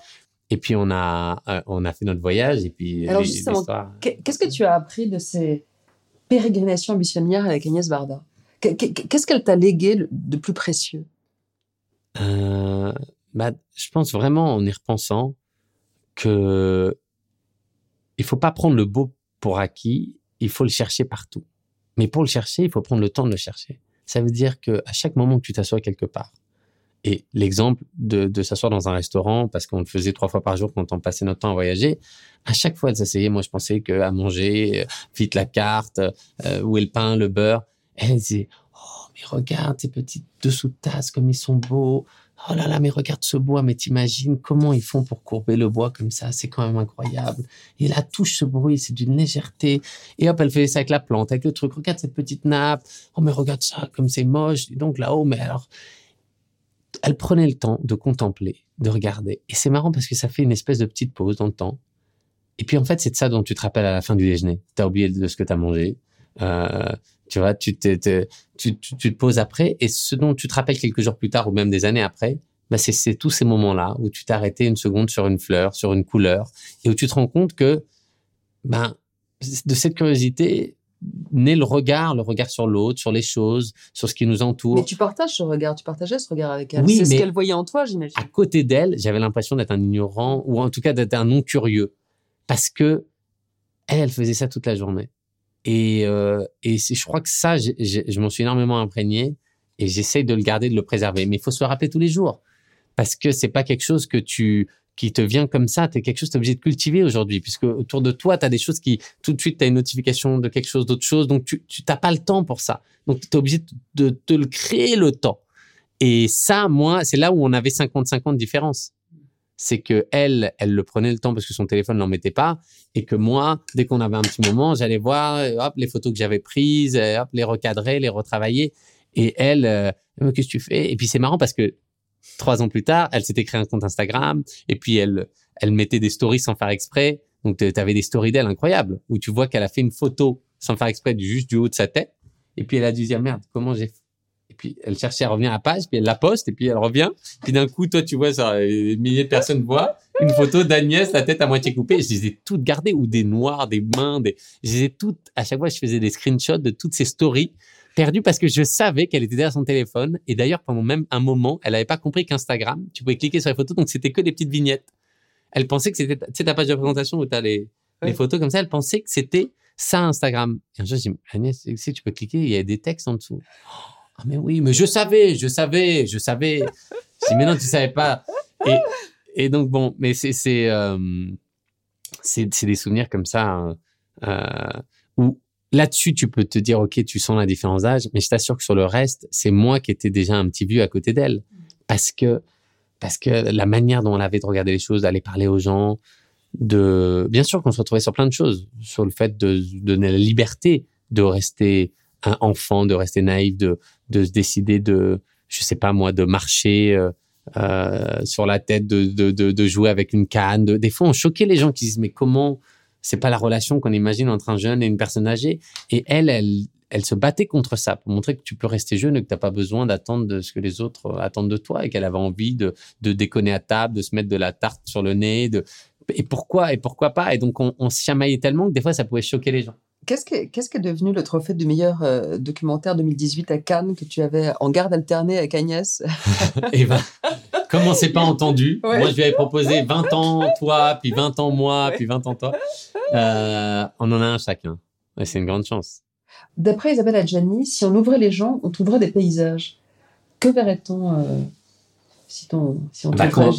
Et puis on a, euh, on a fait notre voyage et puis Alors, les- justement, Qu'est- Qu'est-ce que tu as appris de ces pérégrinations ambitionnières avec Agnès Varda? Qu'est- qu'est- Qu'est-ce qu'elle t'a légué de plus précieux? Euh, bah, je pense vraiment en y repensant que il faut pas prendre le beau pour acquis, il faut le chercher partout. Mais pour le chercher, il faut prendre le temps de le chercher. Ça veut dire que à chaque moment que tu t'assois quelque part, et l'exemple de, de s'asseoir dans un restaurant, parce qu'on le faisait trois fois par jour quand on passait notre temps à voyager, à chaque fois de s'asseyer, moi je pensais que à manger, euh, vite la carte, euh, où est le pain, le beurre. Elle disait, oh mais regarde ces petites dessous de tasses comme ils sont beaux. Oh là là, mais regarde ce bois, mais t'imagines comment ils font pour courber le bois comme ça, c'est quand même incroyable. Et la touche, ce bruit, c'est d'une légèreté. Et hop, elle fait ça avec la plante, avec le truc. Regarde cette petite nappe. Oh mais regarde ça, comme c'est moche. Et donc là-haut, mais alors, elle prenait le temps de contempler, de regarder. Et c'est marrant parce que ça fait une espèce de petite pause dans le temps. Et puis en fait, c'est de ça dont tu te rappelles à la fin du déjeuner. T'as oublié de ce que t'as mangé. Euh, tu vois, tu, t'es- tu, tu, tu te poses après. Et ce dont tu te rappelles quelques jours plus tard ou même des années après, bah c'est, c'est tous ces moments-là où tu t'es arrêté une seconde sur une fleur, sur une couleur, et où tu te rends compte que ben, de cette curiosité naît le regard, le regard sur l'autre, sur les choses, sur ce qui nous entoure. Mais tu partages ce regard, tu partageais ce regard avec elle. Oui, c'est ce qu'elle voyait en toi, j'imagine. à côté d'elle, j'avais l'impression d'être un ignorant ou en tout cas d'être un non curieux parce que elle, elle faisait ça toute la journée. Et, euh, et je crois que ça, je m'en suis énormément imprégné et j'essaye de le garder, de le préserver. Mais il faut se le rappeler tous les jours parce que c'est pas quelque chose que tu qui te vient comme ça. Tu es quelque chose que tu obligé de cultiver aujourd'hui, puisque autour de toi, tu as des choses qui, tout de suite, tu as une notification de quelque chose, d'autre chose. Donc, tu n'as pas le temps pour ça. Donc, tu es obligé de te le créer le temps. Et ça, moi, c'est là où on avait 50-50 de différence. C'est que elle, elle le prenait le temps parce que son téléphone n'en mettait pas, et que moi, dès qu'on avait un petit moment, j'allais voir, hop, les photos que j'avais prises, hop, les recadrer, les retravailler. Et elle, euh, qu'est-ce que tu fais? Et puis c'est marrant parce que trois ans plus tard, elle s'était créé un compte Instagram et puis elle, elle mettait des stories sans faire exprès. Donc, tu avais des stories d'elle incroyables où tu vois qu'elle a fait une photo sans faire exprès juste du haut de sa tête. Et puis, elle a dû dire, merde, comment j'ai et puis elle cherchait à revenir à la page, puis elle la poste, et puis elle revient. Puis d'un coup, toi, tu vois, ça, des milliers de personnes voient une photo d'Agnès, la tête à moitié coupée. Je les ai toutes gardées, ou des noirs, des mains, des... je les ai toutes, à chaque fois, je faisais des screenshots de toutes ces stories perdue parce que je savais qu'elle était derrière son téléphone. Et d'ailleurs, pendant même un moment, elle n'avait pas compris qu'Instagram, tu pouvais cliquer sur les photos, donc c'était que des petites vignettes. Elle pensait que c'était, tu sais, ta page de présentation où tu as les, les photos comme ça, elle pensait que c'était ça Instagram. Et un jour, je dis, Agnès, sais, tu peux cliquer, il y a des textes en dessous. Ah, mais oui, mais je savais, je savais, je savais. je dis, mais non, tu savais pas. Et, et donc, bon, mais c'est, c'est, euh, c'est, des souvenirs comme ça, hein, euh, où Là-dessus, tu peux te dire, OK, tu sens la différence d'âge, mais je t'assure que sur le reste, c'est moi qui étais déjà un petit vieux à côté d'elle. Parce que, parce que la manière dont elle avait de regarder les choses, d'aller parler aux gens, de, bien sûr qu'on se retrouvait sur plein de choses, sur le fait de, donner la liberté de rester un enfant, de rester naïf, de, de se décider de, je sais pas moi, de marcher, euh, euh, sur la tête, de, de, de, jouer avec une canne. des fois, on choquait les gens qui disent mais comment c'est pas la relation qu'on imagine entre un jeune et une personne âgée. Et elle, elle, elle se battait contre ça pour montrer que tu peux rester jeune et que tu n'as pas besoin d'attendre de ce que les autres euh, attendent de toi et qu'elle avait envie de, de déconner à table, de se mettre de la tarte sur le nez. De... Et pourquoi Et pourquoi pas Et donc, on, on se chamaillait tellement que des fois, ça pouvait choquer les gens. Qu'est-ce qui est, devenu le trophée du meilleur euh, documentaire 2018 à Cannes que tu avais en garde alternée avec Agnès? *laughs* Eh ben, comme on s'est pas entendu, moi je lui avais proposé 20 ans toi, puis 20 ans moi, puis 20 ans toi. Euh, on en a un chacun. c'est une grande chance. D'après Isabelle Adjani, si on ouvrait les gens, on trouverait des paysages. Que verrait-on euh, si, on, si on bah, quand,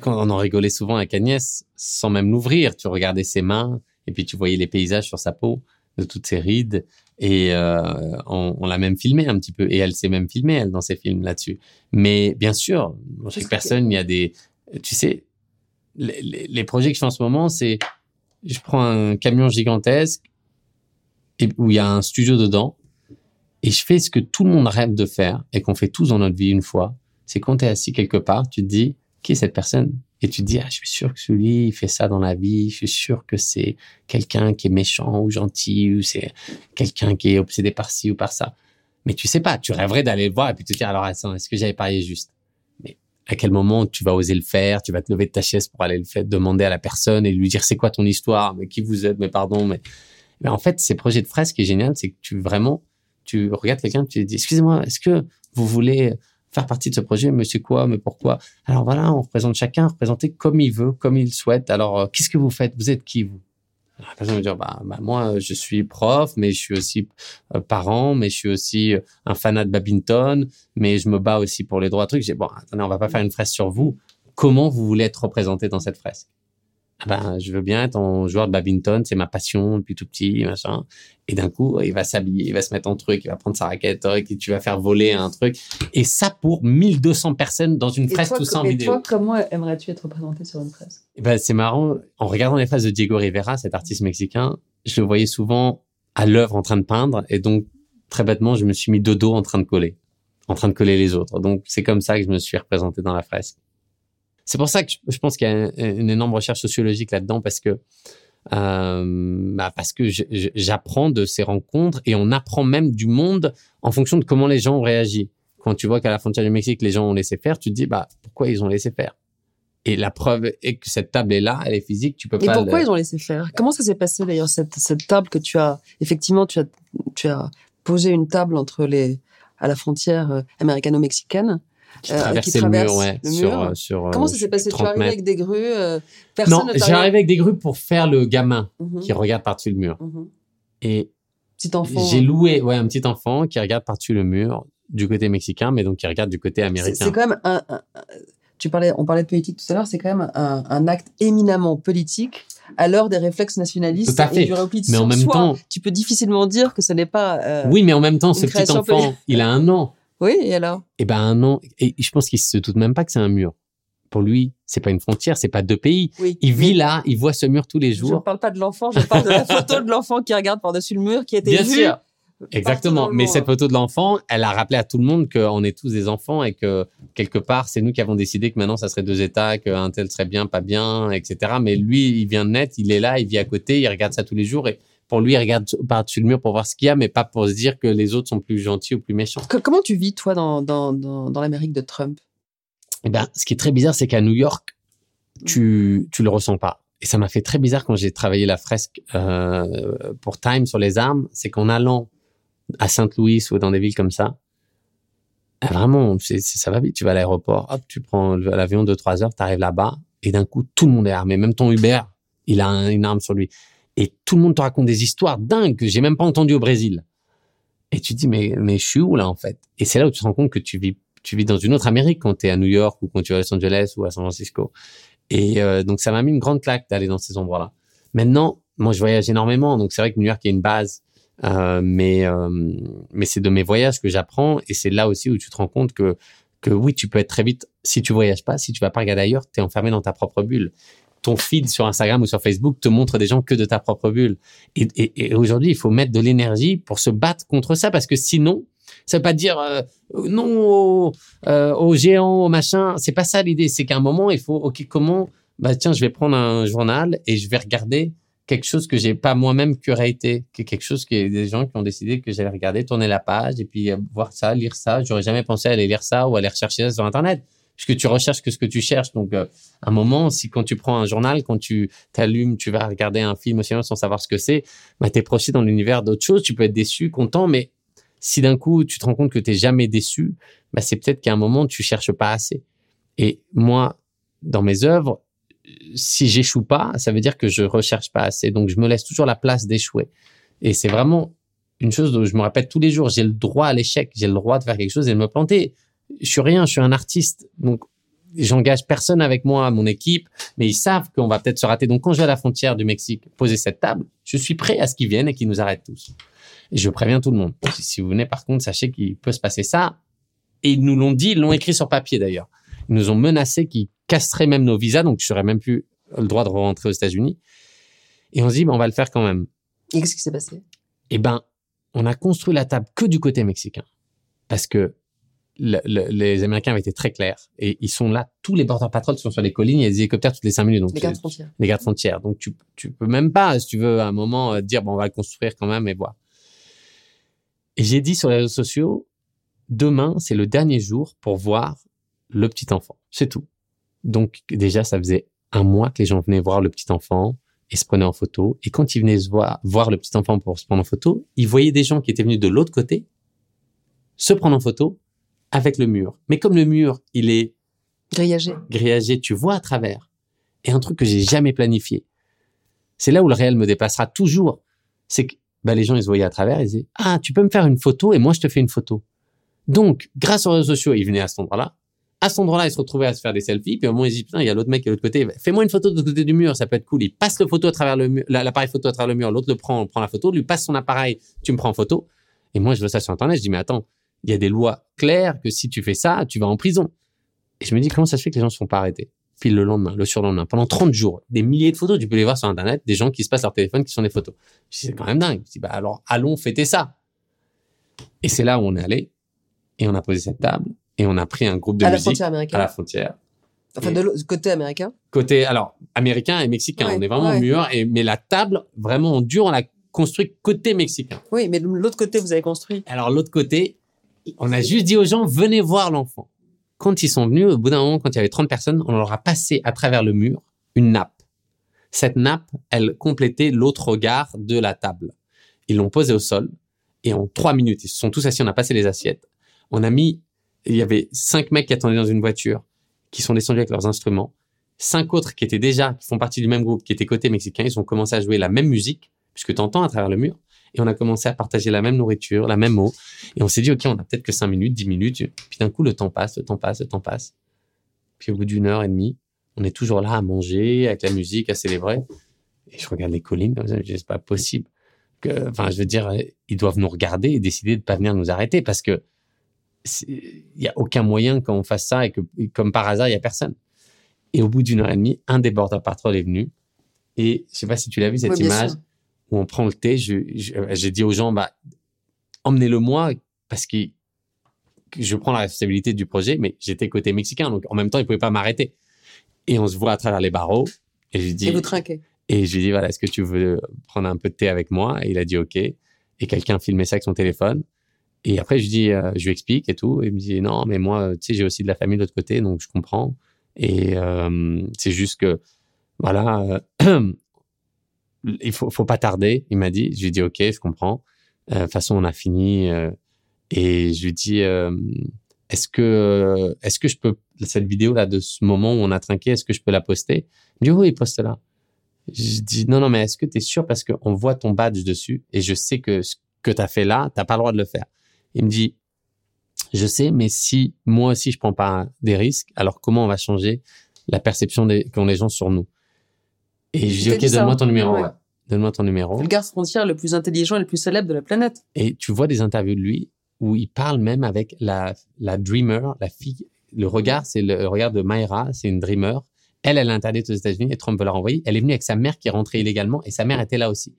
quand on en rigolait souvent avec Agnès, sans même l'ouvrir, tu regardais ses mains et puis tu voyais les paysages sur sa peau de toutes ces rides. Et euh, on, l'a même filmé un petit peu. Et elle s'est même filmée, elle, dans ses films là-dessus. Mais bien sûr, dans chaque personne, il y a des... Tu sais, les, les projets que je fais en ce moment, c'est je prends un camion gigantesque et, où il y a un studio dedans et je fais ce que tout le monde rêve de faire et qu'on fait tous dans notre vie une fois. C'est quand tu es assis quelque part, tu te dis, qui est cette personne? Et tu te dis, ah, je suis sûr que celui, il fait ça dans la vie, je suis sûr que c'est quelqu'un qui est méchant ou gentil, ou c'est quelqu'un qui est obsédé par ci ou par ça. Mais tu sais pas, tu rêverais d'aller le voir et puis te dire, alors est-ce que j'avais parié juste? À quel moment tu vas oser le faire, tu vas te lever de ta chaise pour aller le faire, demander à la personne et lui dire c'est quoi ton histoire, mais qui vous êtes, mais pardon, mais, mais en fait, ces projets de fresques, qui est génial, c'est que tu vraiment, tu regardes quelqu'un, tu lui dis, excusez-moi, est-ce que vous voulez faire partie de ce projet, mais c'est quoi, mais pourquoi? Alors voilà, on représente chacun, représenter comme il veut, comme il souhaite. Alors, euh, qu'est-ce que vous faites? Vous êtes qui, vous? la personne va dire bah, bah, moi je suis prof mais je suis aussi euh, parent mais je suis aussi euh, un fanat de badminton mais je me bats aussi pour les droits trucs j'ai bon attendez on va pas faire une fresque sur vous comment vous voulez être représenté dans cette fresque ah ben, je veux bien être un joueur de badminton, c'est ma passion depuis tout petit, machin. Et d'un coup, il va s'habiller, il va se mettre en truc, il va prendre sa raquette, et tu vas faire voler un truc. Et ça pour 1200 personnes dans une fresque tout ça en vidéo. Et toi, comment aimerais-tu être représenté sur une fresque? Eh ben, C'est marrant. En regardant les fresques de Diego Rivera, cet artiste mexicain, je le voyais souvent à l'œuvre en train de peindre. Et donc, très bêtement, je me suis mis de dos en train de coller, en train de coller les autres. Donc, c'est comme ça que je me suis représenté dans la fresque. C'est pour ça que je, pense qu'il y a une énorme recherche sociologique là-dedans parce que euh, bah parce que j'apprends de ces rencontres et on apprend même du monde en fonction de comment les gens ont réagi. Quand tu vois qu'à la frontière du Mexique, les gens ont laissé faire, tu te dis bah pourquoi ils ont laissé faire? Et la preuve est que cette table est là, elle est physique, tu peux pas. Et pourquoi ils ont laissé faire? Comment ça s'est passé d'ailleurs cette, cette table que tu as effectivement tu as tu as posé une table entre les à la frontière euh, américano-mexicaine qui euh, traverse le mur, ouais, sur, euh, sur, Comment ça s'est passé? Tu arrives avec des grues euh, Non, j'arrive avec des grues pour faire le gamin mhm. qui regarde par-dessus le mur. Mhm. Et petit enfant. J'ai loué ouais, un petit enfant qui regarde par-dessus le mur du côté mexicain, mais donc qui regarde du côté américain. C'est quand même un, tu parlais, on parlait de politique tout à l'heure, c'est quand même un, acte éminemment politique à l'heure des réflexes nationalistes tout à fait. et du repli Mais en même temps, tu peux difficilement dire que ce n'est pas. Euh, oui, mais en même temps, ce petit enfant, il a un an. Oui, et alors? Eh ben un an, et je pense qu'il se doute même pas que c'est un mur. Pour lui, c'est pas une frontière, c'est pas deux pays. Oui, il vit là, il voit ce mur tous les jours. Je ne parle pas de l'enfant, je parle de la photo de l'enfant qui regarde par-dessus le mur, qui été Bien vu sûr. Exactement. Mais cette photo de l'enfant, elle a rappelé à tout le monde qu'on est tous des enfants et que quelque part, c'est nous qui avons décidé que maintenant, ça serait deux États, qu'un tel serait bien, pas bien, etc. Mais lui, il vient de naître, il est là, il vit à côté, il regarde ça tous les jours et pour lui, il regarde par-dessus le mur pour voir ce qu'il y a, mais pas pour se dire que les autres sont plus gentils ou plus méchants. comment tu vis, toi, dans, dans, dans, l'Amérique de Trump? Eh ben, ce qui est très bizarre, c'est qu'à New York, tu, tu le ressens pas. Et ça m'a fait très bizarre quand j'ai travaillé la fresque euh, pour Time sur les armes, c'est qu'en allant à Saint-Louis ou dans des villes comme ça, ah, vraiment, ça va vite. Tu vas à l'aéroport, hop, tu prends l'avion de trois heures, tu arrives là-bas, et d'un coup, tout le monde est armé. Même ton Uber, il a une arme sur lui. Et tout le monde te raconte des histoires dingues que j'ai même pas entendues au Brésil. Et tu te dis, mais, mais je suis où là, en fait? Et c'est là où tu te rends compte que tu vis, tu vis dans une autre Amérique quand tu es à New York ou quand tu es à Los Angeles ou à San Francisco. Et euh, donc, ça m'a mis une grande claque d'aller dans ces endroits-là. Maintenant, moi, je voyage énormément. Donc, c'est vrai que New York, a une base euh, mais euh, mais c'est de mes voyages que j'apprends et c'est là aussi où tu te rends compte que que oui, tu peux être très vite si tu voyages pas, si tu vas pas regarder ailleurs, tu es enfermé dans ta propre bulle. Ton feed sur Instagram ou sur Facebook te montre des gens que de ta propre bulle. Et, aujourd'hui, il faut mettre de l'énergie pour se battre contre ça parce que sinon, ça veut pas dire euh, non aux, euh, aux géants, aux machins. C'est pas ça l'idée. C'est qu'à un moment, il faut, ok, comment, bah tiens, je vais prendre un journal et je vais regarder quelque chose que j'ai pas moi-même curaté, quelque chose qui est des gens qui ont décidé que j'allais regarder, tourner la page et puis euh, voir ça, lire ça. J'aurais jamais pensé à aller lire ça ou aller rechercher ça sur Internet. Puisque tu recherches que ce que tu cherches. Donc, euh, à un moment, si quand tu prends un journal, quand tu t'allumes, tu vas regarder un film aussi sans savoir ce que c'est, bah, t'es projeté dans l'univers d'autre chose. Tu peux être déçu, content, mais si d'un coup, tu te rends compte que t'es jamais déçu, bah, c'est peut-être qu'à un moment, tu cherches pas assez. Et moi, dans mes œuvres, si j'échoue pas, ça veut dire que je recherche pas assez. Donc, je me laisse toujours la place d'échouer. Et c'est vraiment une chose dont je me répète tous les jours. J'ai le droit à l'échec. J'ai le droit de faire quelque chose et de me planter. Je suis rien. Je suis un artiste. Donc, j'engage personne avec moi, mon équipe, mais ils savent qu'on va peut-être se rater. Donc, quand je vais à la frontière du Mexique poser cette table, je suis prêt à ce qu'ils viennent et qu'ils nous arrêtent tous. Et je préviens tout le monde. Si vous venez, par contre, sachez qu'il peut se passer ça. Et ils nous l'ont dit, ils l'ont écrit sur papier d'ailleurs. Ils nous ont menacé qu'ils casseraient même nos visas, donc je n'aurais même plus le droit de rentrer aux États-Unis. Et on se dit, ben, on va le faire quand même. Et qu'est-ce qui s'est passé? Eh ben, on a construit la table que du côté mexicain. Parce que les Américains avaient été très clairs. Et ils sont là, tous les border patrol sont sur les collines, il y a des hélicoptères toutes les cinq minutes. Donc les gardes frontières. Les gardes frontières. Donc tu, tu peux même pas, si tu veux, à un moment, euh, dire, bon, on va le construire quand même et voir. Et j'ai dit sur les réseaux sociaux, demain, c'est le dernier jour pour voir le petit enfant. C'est tout. Donc déjà, ça faisait un mois que les gens venaient voir le petit enfant et se prenaient en photo. Et quand ils venaient se voir, voir le petit enfant pour se prendre en photo, ils voyaient des gens qui étaient venus de l'autre côté se prendre en photo avec le mur. Mais comme le mur, il est grillagé, grillagé, tu vois à travers. Et un truc que j'ai jamais planifié. C'est là où le réel me dépassera toujours. C'est que bah, les gens, ils se voyaient à travers, ils disaient, ah, tu peux me faire une photo et moi, je te fais une photo. Donc, grâce aux réseaux sociaux, ils venaient à cet endroit-là à cet endroit-là, il se retrouvait à se faire des selfies, puis au moment, il se dit, putain, il y a l'autre mec qui est de l'autre côté, fais-moi une photo de l'autre côté du mur, ça peut être cool. Il passe le photo à travers le l'appareil photo à travers le mur, l'autre le prend, on prend la photo, lui passe son appareil, tu me prends en photo. Et moi, je vois ça sur Internet, je dis, mais attends, il y a des lois claires que si tu fais ça, tu vas en prison. Et je me dis, comment ça se fait que les gens ne se font pas arrêter? Puis le lendemain, le surlendemain, pendant 30 jours, des milliers de photos, tu peux les voir sur Internet, des gens qui se passent leur téléphone qui sont des photos. Je dis, c'est quand même dingue. Je dis, bah alors, allons fêter ça. Et c'est là où on est allé, et on a posé cette table, et on a pris un groupe de à musique la à la frontière. Enfin, de côté américain Côté, alors, américain et mexicain. on est vraiment au mur. Et, mais la table, vraiment en dur, on l'a construit côté mexicain. Oui, mais l'autre côté, vous avez construit Alors, l'autre côté, on a juste dit aux gens, venez voir l'enfant. Quand ils sont venus, au bout d'un moment, quand il y avait 30 personnes, on leur a passé à travers le mur une nappe. Cette nappe, elle complétait l'autre regard de la table. Ils l'ont posée au sol et en trois minutes, ils se sont tous assis, on a passé les assiettes. On a mis il y avait cinq mecs qui attendaient dans une voiture, qui sont descendus avec leurs instruments. Cinq autres qui étaient déjà, qui font partie du même groupe, qui étaient côté mexicain, ils ont commencé à jouer la même musique, puisque tu entends à travers le mur. Et on a commencé à partager la même nourriture, la même eau. Et on s'est dit, OK, on a peut-être que cinq minutes, dix minutes. Puis d'un coup, le temps passe, le temps passe, le temps passe. Puis au bout d'une heure et demie, on est toujours là à manger, avec la musique, à célébrer. Et je regarde les collines comme ça, je dis, c'est pas possible. Que, enfin, je veux dire, ils doivent nous regarder et décider de pas venir nous arrêter parce que il y a aucun moyen qu'on fasse ça et que, comme par hasard, il y a personne. Et au bout d'une heure et demie, un des border patrol est venu. Et je sais pas si tu l'as vu, cette image où on prend le thé. J'ai dit aux gens, bah, emmenez-le moi parce que je prends la responsabilité du projet, mais j'étais côté mexicain. Donc, en même temps, ils pouvaient pas m'arrêter. Et on se voit à travers les barreaux. Et je dis. Et vous trinquez. Et je lui dis, voilà, est-ce que tu veux prendre un peu de thé avec moi? Et il a dit, OK. Et quelqu'un filmait ça avec son téléphone. Et après, je dis, euh, je lui explique et tout. Et il me dit, non, mais moi, tu sais, j'ai aussi de la famille de l'autre côté, donc je comprends. Et euh, c'est juste que, voilà, euh, *clears throat* il faut, faut pas tarder, il m'a dit. Je lui dis, OK, je comprends. de toute façon, on a fini. et je lui dis, est-ce que, est-ce que je peux, cette vidéo-là de ce moment où on a trinqué, est-ce que je peux la poster? Il me dit, oui, poste-la. Je dis, non, non, mais est-ce que tu es sûr? Parce qu'on voit ton badge dessus et je sais que ce que tu as fait là, t'as pas le droit de le faire. Il me dit, je sais, mais si moi aussi je prends pas des risques, alors comment on va changer la perception qu'ont les gens sur nous? Et je dis, ok, donne-moi ton numéro. Donne-moi ton numéro. le garde frontière le plus intelligent et le plus célèbre de la planète. Et tu vois des interviews de lui où il parle même avec la, la dreamer, la fille. Le regard, c'est le regard de Mayra, c'est une dreamer. Elle, elle est interdite aux États-Unis et Trump veut la renvoyer. Elle est venue avec sa mère qui est rentrée illégalement et sa mère était là aussi.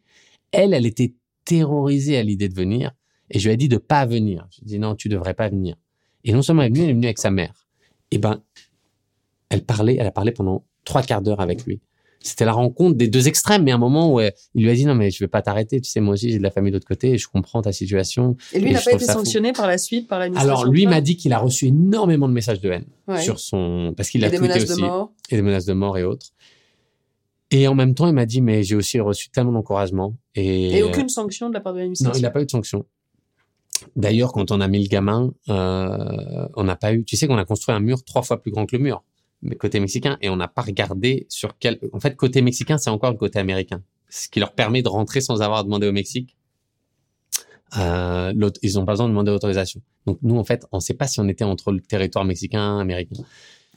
Elle, elle était terrorisée à l'idée de venir et je lui ai dit de pas venir. Je lui ai dit non, tu devrais pas venir. Et non seulement elle est venue, elle est venue avec sa mère. Et ben, elle parlait, elle a parlé pendant trois quarts d'heure avec lui. C'était la rencontre des deux extrêmes, mais à un moment où il lui a dit non mais je vais pas t'arrêter, tu sais moi aussi j'ai de la famille de l'autre côté et je comprends ta situation. Et lui n'a pas été sanctionné par la suite par l'administration. Alors lui m'a dit qu'il a reçu énormément de messages de haine sur son parce qu'il a des tweeté aussi de mort. et des menaces de mort et autres. Et en même temps il m'a dit mais j'ai aussi reçu tellement d'encouragement et, et aucune sanction de la part de l'administration. Non il n'a pas eu de sanction. D'ailleurs, quand on a mis le gamin, euh, on n'a pas eu. Tu sais qu'on a construit un mur trois fois plus grand que le mur, côté mexicain, et on n'a pas regardé sur quel. En fait, côté mexicain, c'est encore le côté américain, ce qui leur permet de rentrer sans avoir demandé au Mexique. Euh, ils n'ont pas besoin de demander l'autorisation. Donc nous, en fait, on ne sait pas si on était entre le territoire mexicain, américain.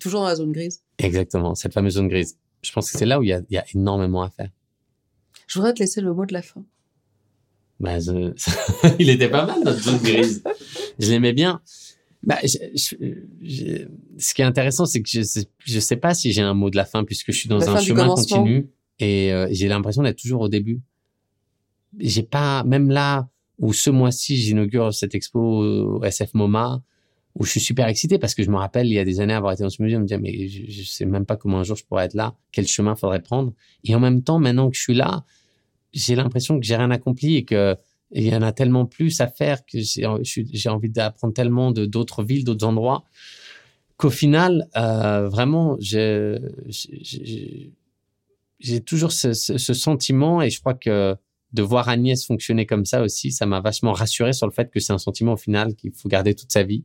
Toujours dans la zone grise. Exactement, cette fameuse zone grise. Je pense que c'est là où il y y a énormément à faire. Je voudrais te laisser le mot de la fin. Bah, *laughs* il était pas mal notre zone grise. je l'aimais bien. Bah, je, je, ce qui est intéressant, c'est que je sais, je sais pas si j'ai un mot de la fin puisque je suis dans un chemin continu et euh, j'ai l'impression d'être toujours au début. J'ai pas, même là où ce mois-ci j'inaugure cette expo au SF MoMA où je suis super excité parce que je me rappelle il y a des années avoir été dans ce musée, me dire mais je, je sais même pas comment un jour je pourrais être là, quel chemin faudrait prendre. Et en même temps, maintenant que je suis là, j'ai l'impression que j'ai rien accompli et que il y en a tellement plus à faire que j'ai envie d'apprendre tellement de d'autres villes, d'autres endroits qu'au final, euh, vraiment, j'ai toujours ce, sentiment et je crois que de voir Agnès fonctionner comme ça aussi, ça m'a vachement rassuré sur le fait que c'est un sentiment au final qu'il faut garder toute sa vie,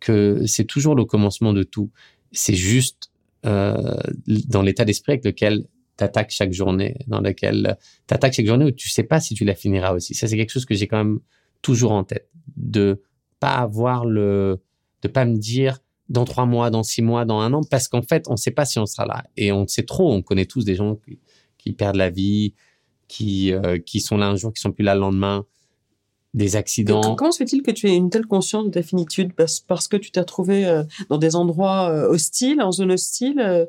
que c'est toujours le commencement de tout. C'est juste euh, dans l'état d'esprit avec lequel t'attaques chaque journée, dans laquelle t'attaques chaque journée où tu sais pas si tu la finiras aussi. Ça, c'est quelque chose que j'ai quand même toujours en tête. De pas avoir le, de pas me dire dans trois mois, dans six mois, dans un an, parce qu'en fait, on ne sait pas si on sera là. Et on sait trop. On connaît tous des gens qui, perdent la vie, qui, euh, qui sont là un jour, qui sont plus là le lendemain des accidents. Comment se fait-il que tu aies une telle conscience de ta finitude? Parce, que tu t'es retrouvé euh, dans des endroits euh, hostiles, en zone hostile euh,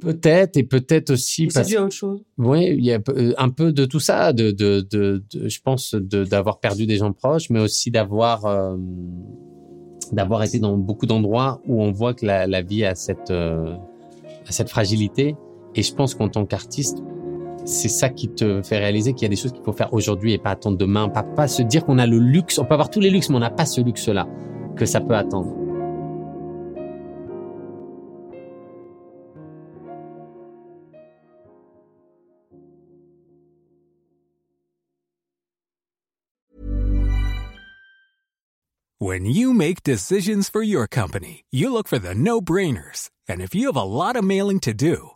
Peut-être, et peut-être aussi... C'est dû à autre chose? Oui, il y a un peu de tout ça, de, de, de, je pense d'avoir perdu des gens proches, mais aussi d'avoir d'avoir été dans beaucoup d'endroits où on voit que la, la vie a cette, a cette fragilité. Et je pense qu'en tant qu'artiste, c'est ça qui te fait réaliser qu'il y a des choses qu'il faut faire aujourd'hui et pas attendre demain. Pas, pas se dire qu'on a le luxe. On peut avoir tous les luxes, mais on n'a pas ce luxe-là, que ça peut attendre. When you make decisions for your company, you look for the no-brainers. And if you have a lot of mailing to do,